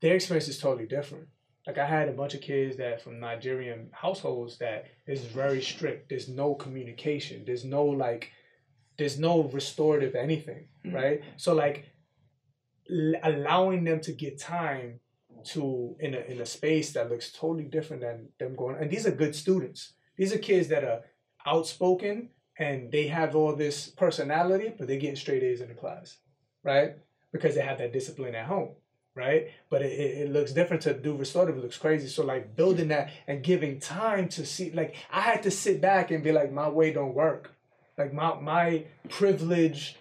their experience is totally different. Like I had a bunch of kids that from Nigerian households that is very strict. There's no communication. There's no like there's no restorative anything, Mhm. right? So like l- allowing them to get time to in a in a space that looks totally different than them going and these are good students. These are kids that are outspoken and they have all this personality, but they're getting straight A's in the class, right? Because they have that discipline at home, right? But it, it, looks different to do restorative. It looks crazy. So like building that and giving time to see, like I had to sit back and be like, my way don't work. Like my my privilege,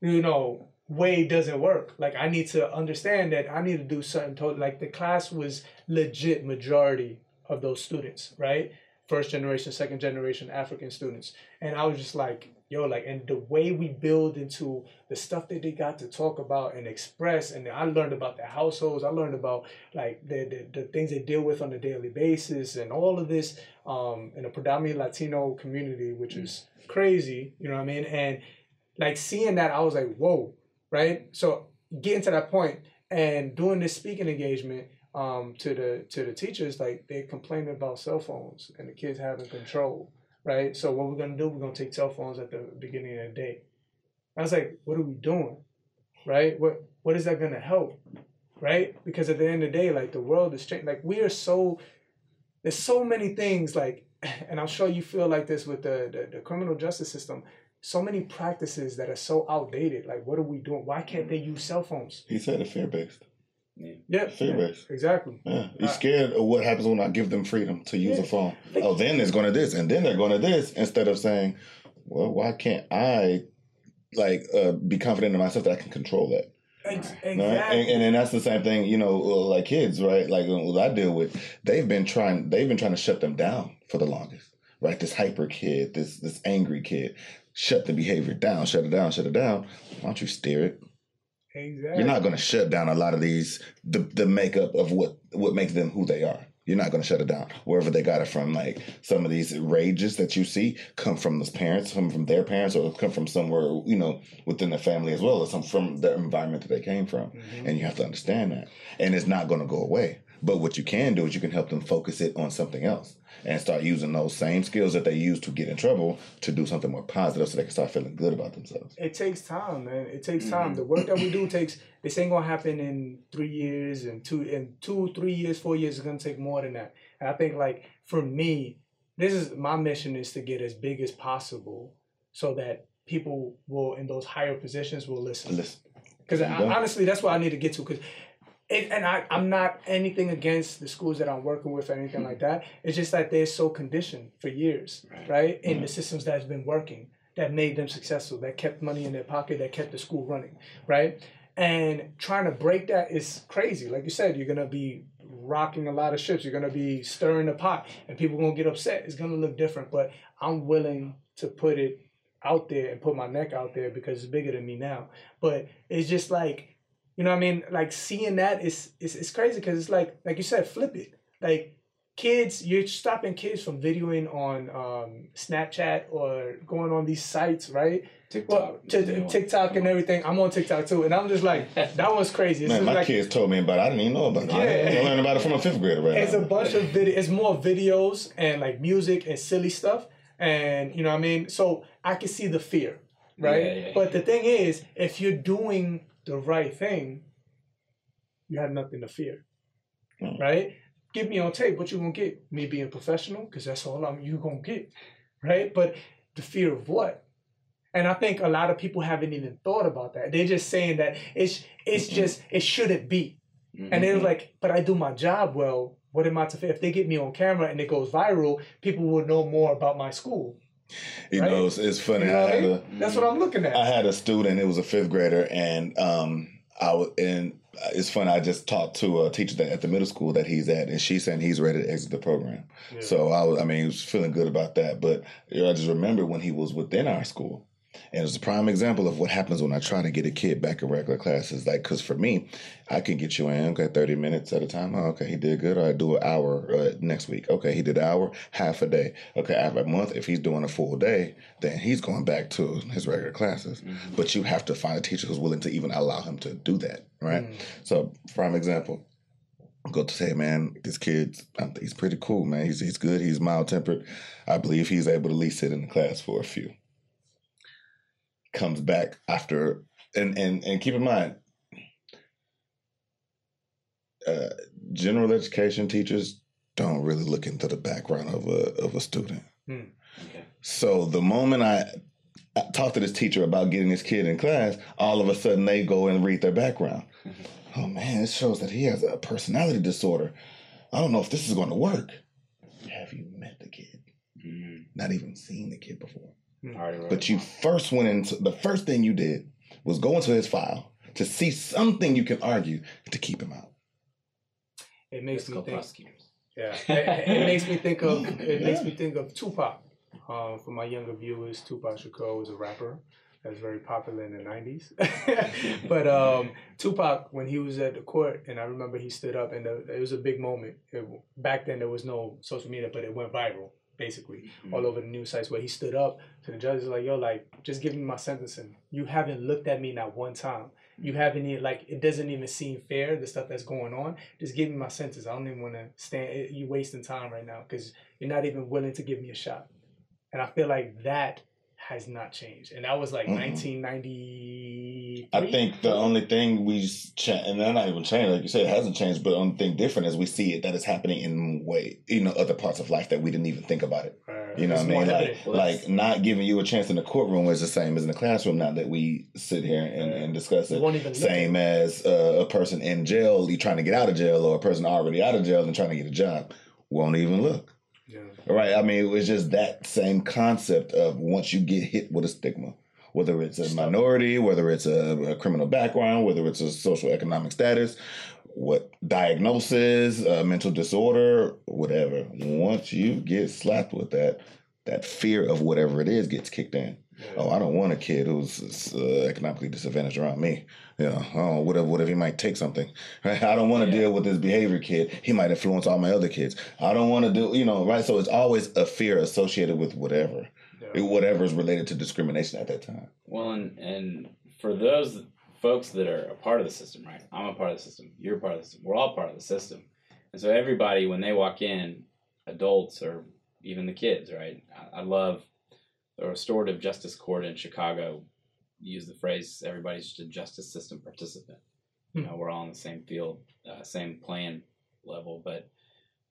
you know, way doesn't work. Like I need to understand that I need to do certain. To- like the class was legit majority of those students, right? First generation, second generation African students, and I was just like, yo, like, and the way we build into the stuff that they got to talk about and express, and I learned about their households. I learned about like the the, the things they deal with on a daily basis, and all of this um, in a predominantly Latino community, which is crazy. You know what I mean? And like seeing that, I was like, whoa, right? So getting to that point and doing this speaking engagement um, to the to the teachers, like they're complaining about cell phones and the kids having control, right? So what we're gonna do? We're gonna take cell phones at the beginning of the day. I was like, what are we doing, right? What what is that gonna help, right? Because at the end of the day, like the world is changing. Like we are so there's so many things like, and I'm sure you feel like this with the the, the criminal justice system. So many practices that are so outdated. Like, what are we doing? Why can't they use cell phones? He said it fear based. Yeah, Fear yeah, based. exactly. Yeah, he's Uh, scared of what happens when I give them freedom to use Yeah. a phone. Oh, then it's going to this, and then they're going to this, instead of saying, "Well, why can't I, like, uh, be confident in myself that I can control that?" Ex- Right? exactly. And, and then that's the same thing, you know, uh, like kids, right? Like uh, what I deal with, they've been trying, they've been trying to shut them down for the longest, right? This hyper kid, this this angry kid, shut the behavior down, shut it down, shut it down. Why don't you steer it? Exactly. You're not going to shut down a lot of these the the makeup of what what makes them who they are. You're not going to shut it down wherever they got it from. Like some of these rages that you see come from those parents, come from their parents, or come from somewhere you know within the family as well, or some from the environment that they came from. Mhm. And you have to understand that, and it's not going to go away. But what you can do is you can help them focus it on something else and start using those same skills that they use to get in trouble to do something more positive so they can start feeling good about themselves. It takes time, man. It takes time. Mm-hmm. The work that we do takes. This ain't gonna happen in three years and two in two, three years, four years. It's gonna take more than that. And I think like for me, this is my mission is to get as big as possible, so that people will in those higher positions will listen. Listen, Because There you go. honestly, that's what I need to get to. Because, and I, I'm not anything against the schools that I'm working with or anything like hmm. that. It's just that they're so conditioned for years, Right. right? In the hmm. systems that's been working, that made them successful, that kept money in their pocket, that kept the school running, right? And trying to break that is crazy. Like you said, you're gonna be rocking a lot of ships. You're gonna be stirring the pot, and people gonna get upset. It's gonna look different, but I'm willing to put it out there and put my neck out there because it's bigger than me now. But it's just like, you know what I mean? Like seeing that is is it's crazy because it's like like you said, flip it. Like kids, you're stopping kids from videoing on um, Snapchat or going on these sites, right? TikTok. Well, t- t- TikTok and everything. I'm on TikTok too, and I'm just like, that was crazy. Man, my like, kids told me about it. I didn't even know about it. Yeah. I learned about it from a fifth grader right it's now. a bunch of video. It's more videos and like music and silly stuff, and you know what I mean. So I can see the fear, right? Yeah, yeah, but the thing is, if you're doing the right thing, you have nothing to fear, Mm. right? Get me on tape. What you gonna get? Me being professional, because that's all I'm. You gonna get, right? But the fear of what? And I think a lot of people haven't even thought about that. They're just saying that it's it's just it shouldn't be. And they're like, but I do my job well. What am I to fear? If they get me on camera and it goes viral, people will know more about my school. You right? know, it's, it's funny. You know I mean? a, That's what I'm looking at. I had a student. It was a fifth grader, and um, I was and it's funny. I just talked to a teacher that at the middle school that he's at, and she's saying he's ready to exit the program. So I was, I mean, he was feeling good about that. But you know, I just remember when he was within our school, and it's a prime example of what happens when I try to get a kid back in regular classes. Like, because for me, I can get you in okay, thirty minutes at a time. Oh, okay, he did good. I do an hour uh, next week. Okay, he did an hour, half a day. Okay, after a month, if he's doing a full day, then he's going back to his regular classes. Mm-hmm. But you have to find a teacher who's willing to even allow him to do that, right? Mm. So, prime example go to say, man, this kid's think um, he's pretty cool, man. He's he's good. He's mild tempered. I believe he's able to at least sit in the class for a few. Comes back after, and and and keep in mind, uh, general education teachers don't really look into the background of a of a student. Okay. So the moment I, I talk to this teacher about getting this kid in class, all of a sudden they go and read their background. oh man, it shows that he has a personality disorder. I don't know if this is going to work. Have you met the kid? Mm, Not even seen the kid before. Already But you first went into the first thing you did was go into his file to see something you can argue to keep him out. It makes Let's me think. prosecutors. Yeah, it, it makes me think of. It makes me think of Tupac. Um, for my younger viewers, Tupac Shakur was a rapper that was very popular in the '90s. but um, Tupac, when he was at the court, and I remember he stood up, and the, it was a big moment. It, back then, there was no social media, but it went viral basically mm-hmm. all over the news sites where he stood up to the judges like, "Yo, like, just give me my sentencing. You haven't looked at me not one time. You mm-hmm. haven't even like it doesn't even seem fair the stuff that's going on. Just give me my sentence. I don't even want to stand. Eh, you wasting time right now because you're not even willing to give me a shot. And I feel like that has not changed. And that was like Mm-mm. 1990. I think the only thing we change, and they're not even changed, like you said, it hasn't changed. But the only thing different is we see it that is happening in way, you know, other parts of life that we didn't even think about it. You know what I mean? Like, like not giving you a chance in the courtroom is the same as in the classroom. Now that we sit here and, and discuss it, same as uh, a person in jail, you trying to get out of jail, or a person already out of jail and trying to get a job, won't even look. Yeah. Right? I mean, it was just that same concept of once you get hit with a stigma, whether it's a minority, whether it's a, a criminal background, whether it's a social economic status, what diagnosis, uh, mental disorder, whatever. Once you get slapped with that, that fear of whatever it is gets kicked in. Oh, I don't want a kid who's uh, economically disadvantaged around me. You know, oh, what if, what if he might take something? Right? I don't want to deal with this behavior kid. He might influence all my other kids. I don't want to do, you know, right? So it's always a fear associated with whatever, whatever is related to discrimination at that time. Well, and and for those folks that are a part of the system, right? I'm a part of the system. You're a part of the system. We're all part of the system. And so everybody, when they walk in, adults or even the kids, right? I, I love the restorative justice court in Chicago. Use the phrase "everybody's just a justice system participant." You know, we're all in the same field, uh, same playing level. But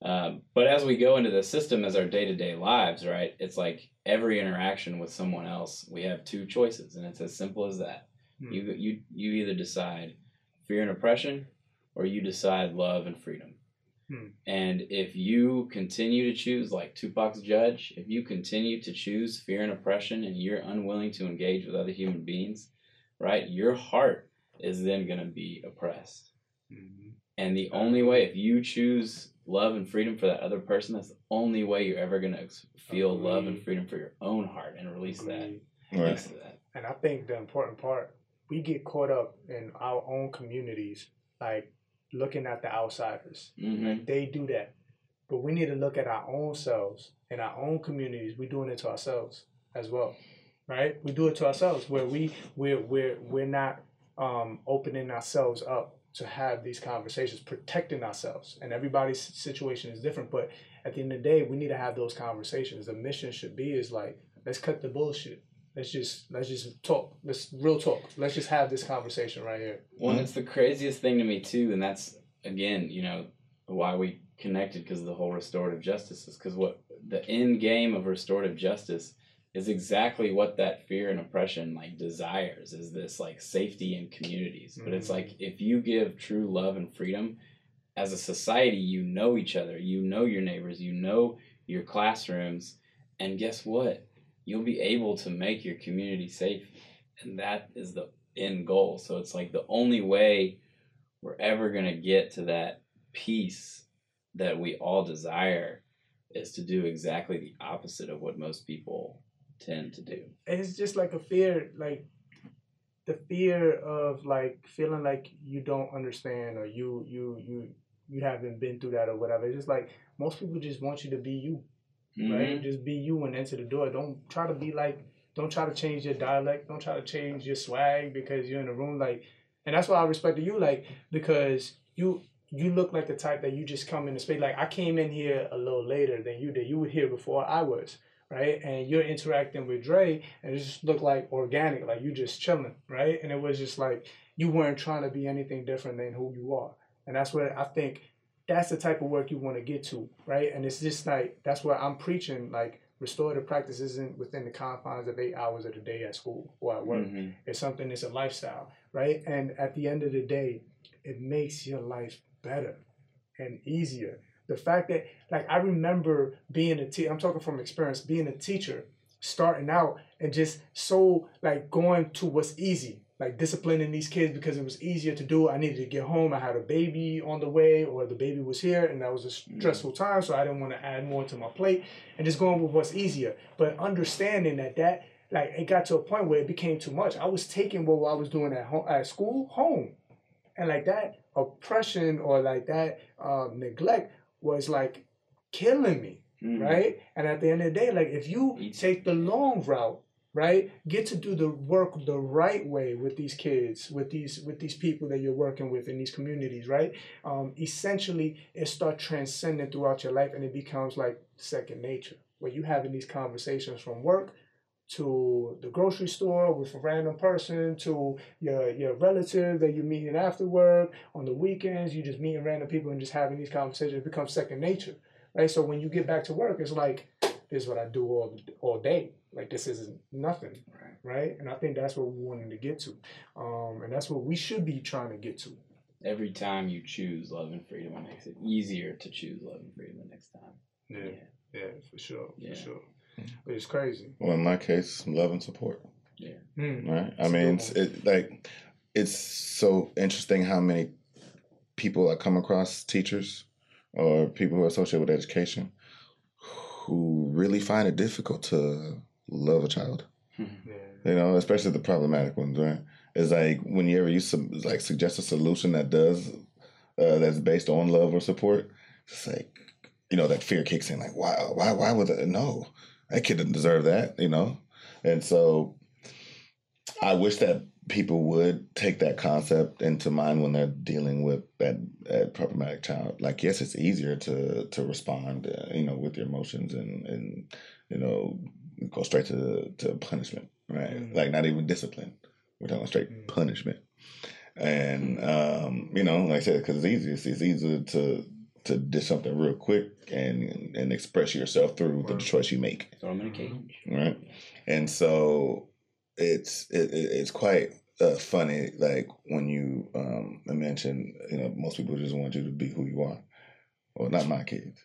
um, but as we go into the system as our day to day lives, right? It's like every interaction with someone else, we have two choices, and it's as simple as that. Hmm. You you you either decide fear and oppression, or you decide love and freedom. Hmm. And if you continue to choose, like Tupac's judge, if you continue to choose fear and oppression, and you're unwilling to engage with other human beings, right? Your heart is then going to be oppressed. Mhm. And the only way, if you choose love and freedom for that other person, that's the only way you're ever going to feel love and freedom for your own heart and release that. Right. Release that. And I think the important part, we get caught up in our own communities, like looking at the outsiders. hmm Like they do that. But we need to look at our own selves in our own communities. We're doing it to ourselves as well. Right? We do it to ourselves where we we're we're we're not um opening ourselves up to have these conversations, protecting ourselves. And everybody's situation is different, but at the end of the day, we need to have those conversations. The mission should be is like, let's cut the bullshit. Let's just let's just talk. Let's real talk. Let's just have this conversation right here. Well, it's the craziest thing to me too, and that's again, you know, why we connected because the whole restorative justice is because what the end game of restorative justice is exactly what that fear and oppression like desires is this like safety in communities. But it's Mhm. like if you give true love and freedom as a society, you know each other, you know your neighbors, you know your classrooms, and guess what? You'll be able to make your community safe, and that is the end goal. So it's like the only way we're ever going to get to that peace that we all desire is to do exactly the opposite of what most people tend to do. it's just like a fear like the fear of like feeling like you don't understand or you you you you haven't been through that or whatever. It's just like most people just want you to be you right? Mhm. just be you and enter the door. Don't try to be like don't try to change your dialect. Don't try to change your swag because you're in a room like and that's why i respect you like because you you look like the type that you just come in the space. Like i came in here a little later than you did. You were here before i was right? And you're interacting with Dre and it just looked like organic like you just chilling right? And it was just like you weren't trying to be anything different than who you are. And that's what i think that's the type of work you want to get to right? And it's just like that's what i'm preaching like restorative practice isn't within the confines of eight hours of the day at school or at work. Mhm. it's something that's a lifestyle right? And at the end of the day it makes your life better and easier the fact that like i remember being a teacher i'm talking from experience being a teacher starting out and just so like going to what's easy like disciplining these kids because it was easier to do. I needed to get home. I had a baby on the way or the baby was here and that was a stressful time so i didn't want to add more to my plate and just going with what's easier. But understanding that that like it got to a point where it became too much. I was taking what i was doing at home at school home. And like that oppression or like that um, neglect was like killing me Mhm. right? And at the end of the day, like if you take the long route, right, get to do the work the right way with these kids, with these with these people that you're working with in these communities, right? Um, essentially, it starts transcending throughout your life, and it becomes like second nature, where you having these conversations from work to the grocery store with a random person to your your relative that you're meeting after work on the weekends you just meeting random people and just having these conversations it becomes second nature right? So when you get back to work, it's like this is what I do all all day. Like this isn't nothing, Right. right? And I think that's what we wanted to get to, um, and that's what we should be trying to get to. Every time you choose love and freedom, it makes it easier to choose love and freedom the next time. Yeah, yeah, for sure, Yeah. for sure. But it's crazy. Well, in my case, love and support. Mm. Right. I That's mean, it's, it like it's so interesting how many people I come across, teachers or people who are associated with education, who really find it difficult to love a child. Yeah, You know, especially the problematic ones. Right? It's like whenever you sub- like suggest a solution that does uh, that's based on love or support, it's like you know that fear kicks in. Like, why, why, why would I? No, that kid didn't deserve that. You know, and so I wish that people would take that concept into mind when they're dealing with that, that problematic child. Like, yes, it's easier to to respond, uh, you know, with your emotions and and you know go straight to to punishment, right? Mm-hmm. Like not even discipline. We're talking straight mm-hmm. punishment. And um, you know, like I said, because it's easy. It's, it's easier to to do something real quick and and express yourself through the choice you make. Throw them in a cage, right? And so it's it, it's quite uh, funny, like when you um, mention, you know, most people just want you to be who you are. Well, not my kids.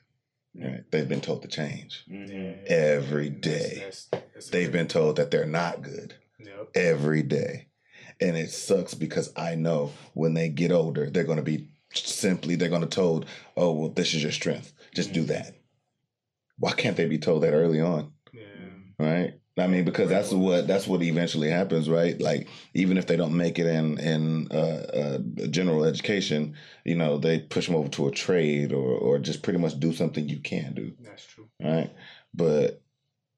Right? They've been told to change mm-hmm. every day. That's, that's, that's They've been told that they're not good yep. every day. And it sucks because I know when they get older, they're going to be simply, they're going to told, oh, well, this is your strength. Just do that. Why can't they be told that early on? Yeah. Right? I mean, because that's what that's what eventually happens, right? Like even if they don't make it in in uh, uh, general education, you know, they push them over to a trade or or just pretty much do something you can do. That's true, right? But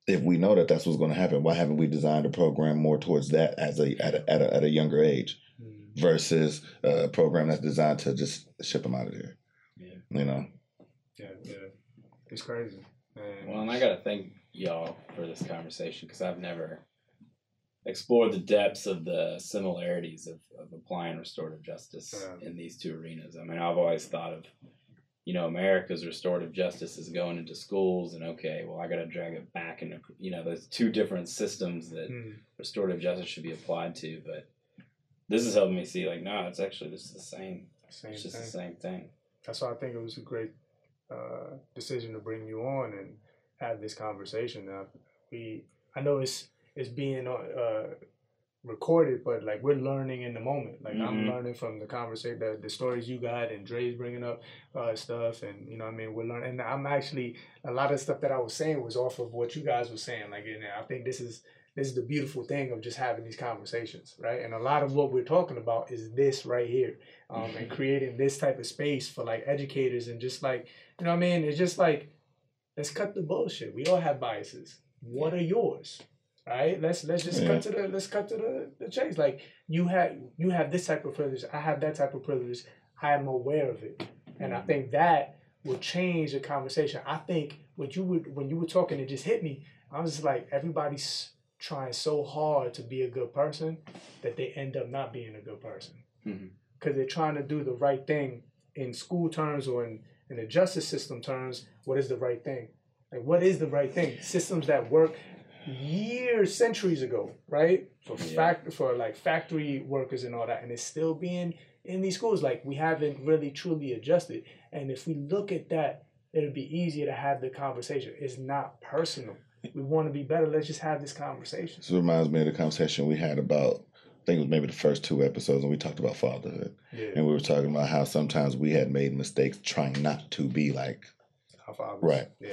if we know that that's what's going to happen, why haven't we designed a program more towards that as a at a at a, at a younger age mm. versus a program that's designed to just ship them out of there? Yeah, you know. Yeah, yeah, it's crazy. Man. Well, and I got to thank y'all for this conversation because I've never explored the depths of the similarities of, of applying restorative justice in these two arenas. I mean, I've always thought of, you know, America's restorative justice is going into schools, and okay, well, I got to drag it back into, you know, there's two different systems that mm. restorative justice should be applied to, but this is helping me see, like, no, it's actually this is the same. Same it's just thing. the same thing. That's why I think it was a great uh, decision to bring you on and have this conversation. Now, we I know it's it's being uh, recorded, but like we're learning in the moment. Like mm-hmm. I'm learning from the conversation, the, the stories you got, and Dre's bringing up uh, stuff, and you know, I mean, we're learning. And I'm actually a lot of stuff that I was saying was off of what you guys were saying. Like, and I think this is this is the beautiful thing of just having these conversations, right? And a lot of what we're talking about is this right here, um, and mm-hmm. creating this type of space for like educators and just like you know, what I mean, it's just like let's cut the bullshit. We all have biases. What are yours? Right? Let's let's just yeah. cut to the let's cut to the, the chase. Like you have you have this type of privilege. I have that type of privilege. I am aware of it, and I mm-hmm. think that will change the conversation. I think what you would when you were talking, it just hit me. I was just like, everybody's trying so hard to be a good person that they end up not being a good person because mm-hmm. they're trying to do the right thing in school terms or in in the justice system terms, what is the right thing? Like, what is the right thing? Systems that work years, centuries ago, right? For yeah. fact, for like factory workers and all that, and it's still being in these schools. Like, we haven't really truly adjusted. And if we look at that, it'll be easier to have the conversation. It's not personal. We want to be better. Let's just have this conversation. This reminds me of the conversation we had about I think it was maybe the first two episodes, and we talked about fatherhood, yeah. and we were talking about how sometimes we had made mistakes trying not to be like Right. Yeah.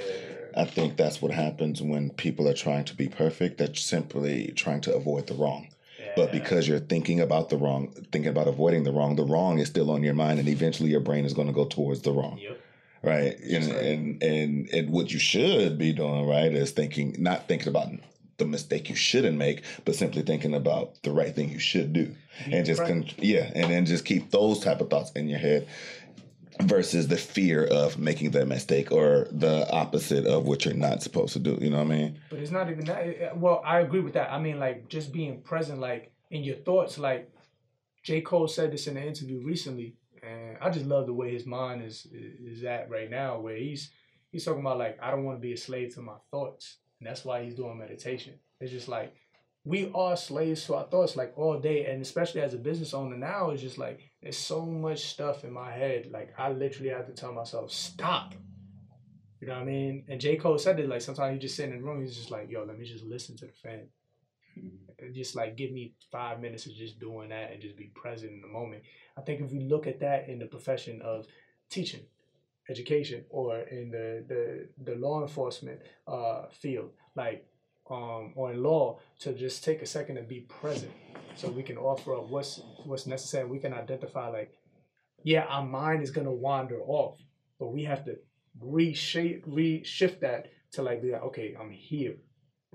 I think that's what happens when people are trying to be perfect. They're simply trying to avoid the wrong. Yeah. But because you're thinking about the wrong, thinking about avoiding the wrong, the wrong is still on your mind, and eventually your brain is going to go towards the wrong. Yep. Right. And, and and and what you should be doing, right, is thinking, not thinking about the mistake you shouldn't make, but simply thinking about the right thing you should do, and just con- yeah, and then just keep those type of thoughts in your head versus the fear of making that mistake or the opposite of what you're not supposed to do. You know what I mean? But it's not even that. Well, I agree with that. I mean, like just being present, like in your thoughts. Like J. Cole said this in an interview recently, and I just love the way his mind is is at right now, where he's he's talking about like I don't want to be a slave to my thoughts. And that's why he's doing meditation. It's just like we are slaves to our thoughts like all day. And especially as a business owner now, it's just like there's so much stuff in my head. Like I literally have to tell myself, stop. You know what I mean? And J. Cole said it like sometimes he just sitting in the room, he's just like, yo, let me just listen to the fan. Mm-hmm. And just like give me five minutes of just doing that and just be present in the moment. I think if we look at that in the profession of teaching, education or in the the, the law enforcement uh, field, like um, or in law, to just take a second and be present, so we can offer up what's what's necessary. We can identify like, yeah, our mind is gonna wander off, but we have to reshape, reshift that to like be like, okay, I'm here,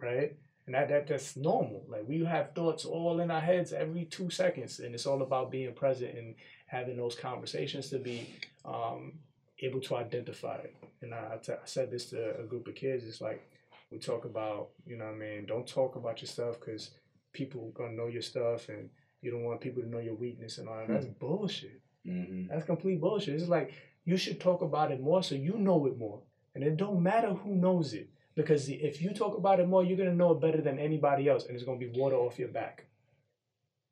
right? And that, that that's normal. Like we have thoughts all in our heads every two seconds, and it's all about being present and having those conversations to be um, able to identify it. And I, I, t- I said this to a group of kids. It's like we talk about, you know, what I mean, don't talk about your stuff because people gonna know your stuff, and you don't want people to know your weakness and all that. That's bullshit. Mm-hmm. That's complete bullshit. It's like you should talk about it more so you know it more. And it don't matter who knows it. Because if you talk about it more, you're gonna know it better than anybody else and it's gonna be water off your back.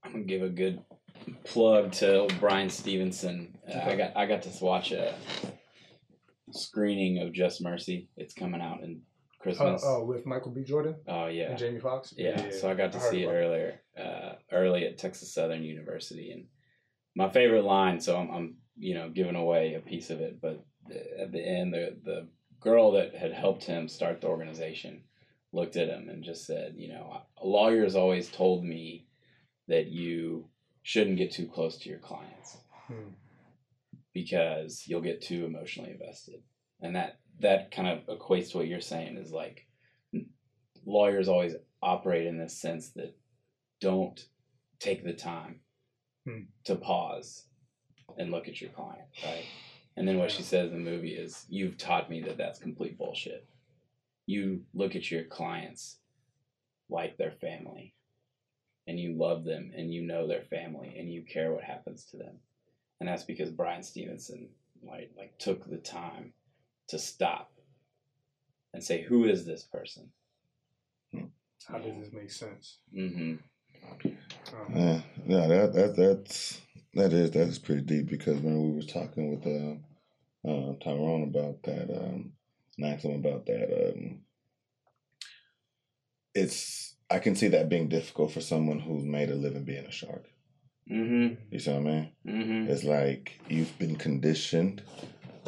I'm gonna give a good plug to Bryan Stevenson. Uh, I got I got to watch a screening of Just Mercy. It's coming out in Christmas. oh, with Michael B. Jordan oh yeah. and Jamie Foxx? Yeah, so I got to heard see it earlier, uh, early at Texas Southern University, and my favorite line. So I'm, I'm, you know, giving away a piece of it, but at the end, the the girl that had helped him start the organization looked at him and just said, you know, a lawyers always told me that you shouldn't get too close to your clients Hmm. because you'll get too emotionally invested, and that that kind of equates to what you're saying is like lawyers always operate in this sense that don't take the time Hmm. to pause and look at your client, right? And then what she says in the movie is, "You've taught me that that's complete bullshit. You look at your clients like their family, and you love them, and you know their family, and you care what happens to them, and that's because Bryan Stevenson like like took the time to stop and say, "Who is this person?" How does this make sense? Mm-hmm. Um, Yeah, yeah, that that that's that is that is pretty deep because when we were talking with uh, uh Tyrone about that, um, and asked him about that, um, it's I can see that being difficult for someone who's made a living being a shark. Mm-hmm. You see what I mean? Mm-hmm. It's like you've been conditioned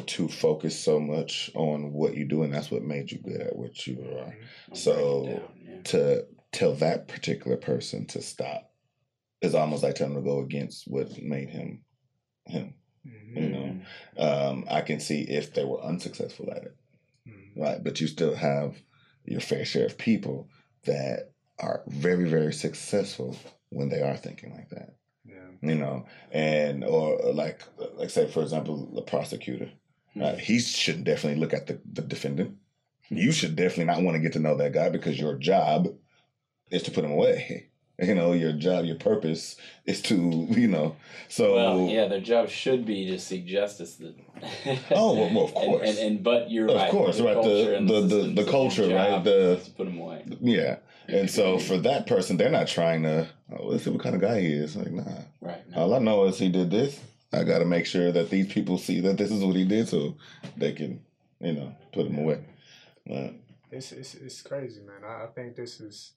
to focus so much on what you do, and that's what made you good at what you are. So to tell that particular person to stop is almost like telling him to go against what made him him. Mhm, You know, um, I can see if they were unsuccessful at it, mhm. right? But you still have your fair share of people that are very, very successful when they are thinking like that. Yeah. You know, and or like like say for example, the prosecutor, right? He should definitely look at the, the defendant. You should definitely not want to get to know that guy because your job is to put him away. You know, your job, your purpose is to, you know, so well, yeah, their job should be to seek justice. That Oh, well, well, of course. and, and, but you're Of right. course, right, the- culture the- the- the culture, right, the- to put them away. yeah. And so for that person, they're not trying to, oh, let's see what kind of guy he is. Like, nah. Right. All I know is he did this. I got to make sure that these people see that this is what he did so they can, you know, put him away. But, It's, it's it's crazy, man. I, I think this is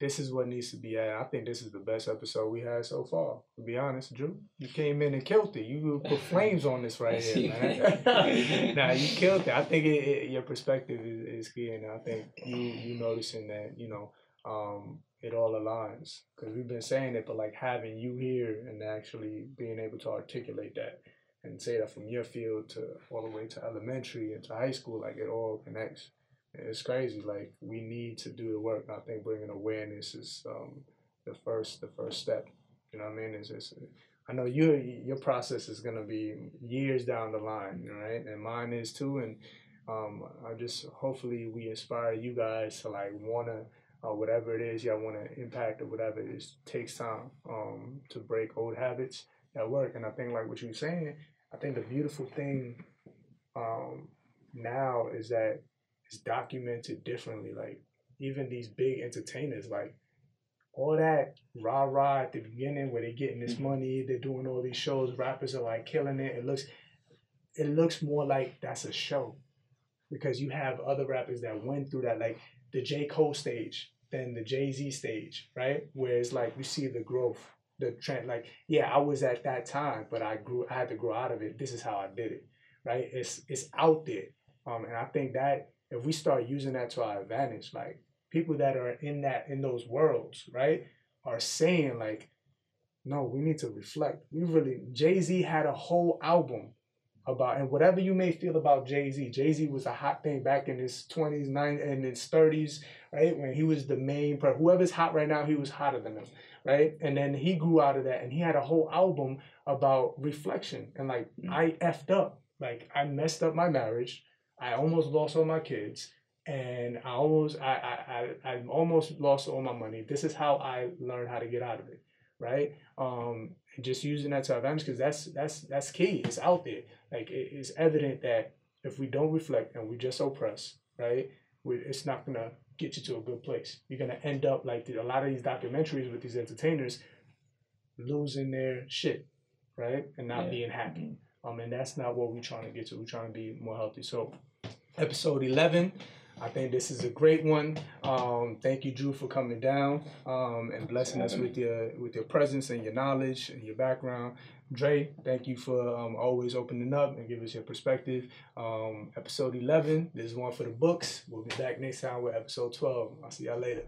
this is what needs to be at. I think this is the best episode we had so far. To be honest, Drew, you came in and killed it. You put flames on this right here, man. nah, you killed it. I think it, it, your perspective is, is key, and I think you you noticing that you know um, it all aligns because we've been saying it, but like having you here and actually being able to articulate that and say that from your field to all the way to elementary and to high school, like it all connects. It's crazy. Like we need to do the work. I think bringing awareness is um, the first the first step. You know what I mean? It's just I know your your process is gonna be years down the line, right? And mine is too. And um, I just hopefully we inspire you guys to like wanna uh, whatever it is y'all wanna impact or whatever it is takes time um, to break old habits at work. And I think like what you're saying, I think the beautiful thing um, now is that it's documented differently. Like even these big entertainers, like all that rah rah at the beginning where they're getting this money, they're doing all these shows, rappers are like killing it. It looks it looks more like that's a show. Because you have other rappers that went through that, like the J. Cole stage, then the Jay Z stage, right? Where it's like you see the growth, the trend. Like, yeah, I was at that time, but I grew I had to grow out of it. This is how I did it. Right? It's it's out there. Um, and I think that if we start using that to our advantage, like people that are in that in those worlds, right, are saying like, no, we need to reflect. We really Jay Z had a whole album about and whatever you may feel about Jay Z. Jay Z was a hot thing back in his twenties, nine, and his thirties, right? When he was the main, whoever's hot right now, he was hotter than him, right? And then he grew out of that, and he had a whole album about reflection and like mm-hmm. I effed up, like I messed up my marriage, I almost lost all my kids, and I almost I I I, I almost lost all my money. This is how I learned how to get out of it, right? Um, just using that to our advantage because that's that's that's key. It's out there. Like it, it's evident that if we don't reflect and we just oppress, right, we, it's not gonna get you to a good place. You're gonna end up like the, a lot of these documentaries with these entertainers losing their shit, right, and not yeah. being happy. Mm-hmm. Um, and that's not what we're trying to get to. We're trying to be more healthy. So, episode eleven. I think this is a great one. Um, thank you, Drew, for coming down um, and blessing us with your with your presence and your knowledge and your background. Dre, thank you for um, always opening up and give us your perspective. Um, episode 11, this is one for the books. We'll be back next time with episode 12. I'll see y'all later.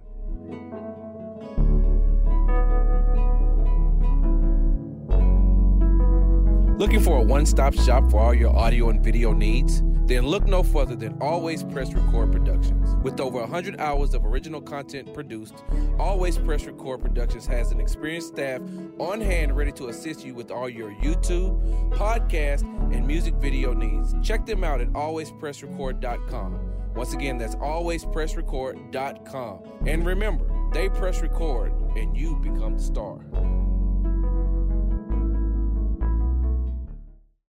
Looking for a one stop shop for all your audio and video needs? Then look no further than Always Press Record Productions. With over 100 hours of original content produced, Always Press Record Productions has an experienced staff on hand ready to assist you with all your YouTube, podcast, and music video needs. Check them out at alwayspressrecord.com. Once again, that's alwayspressrecord.com. And remember, they press record and you become the star.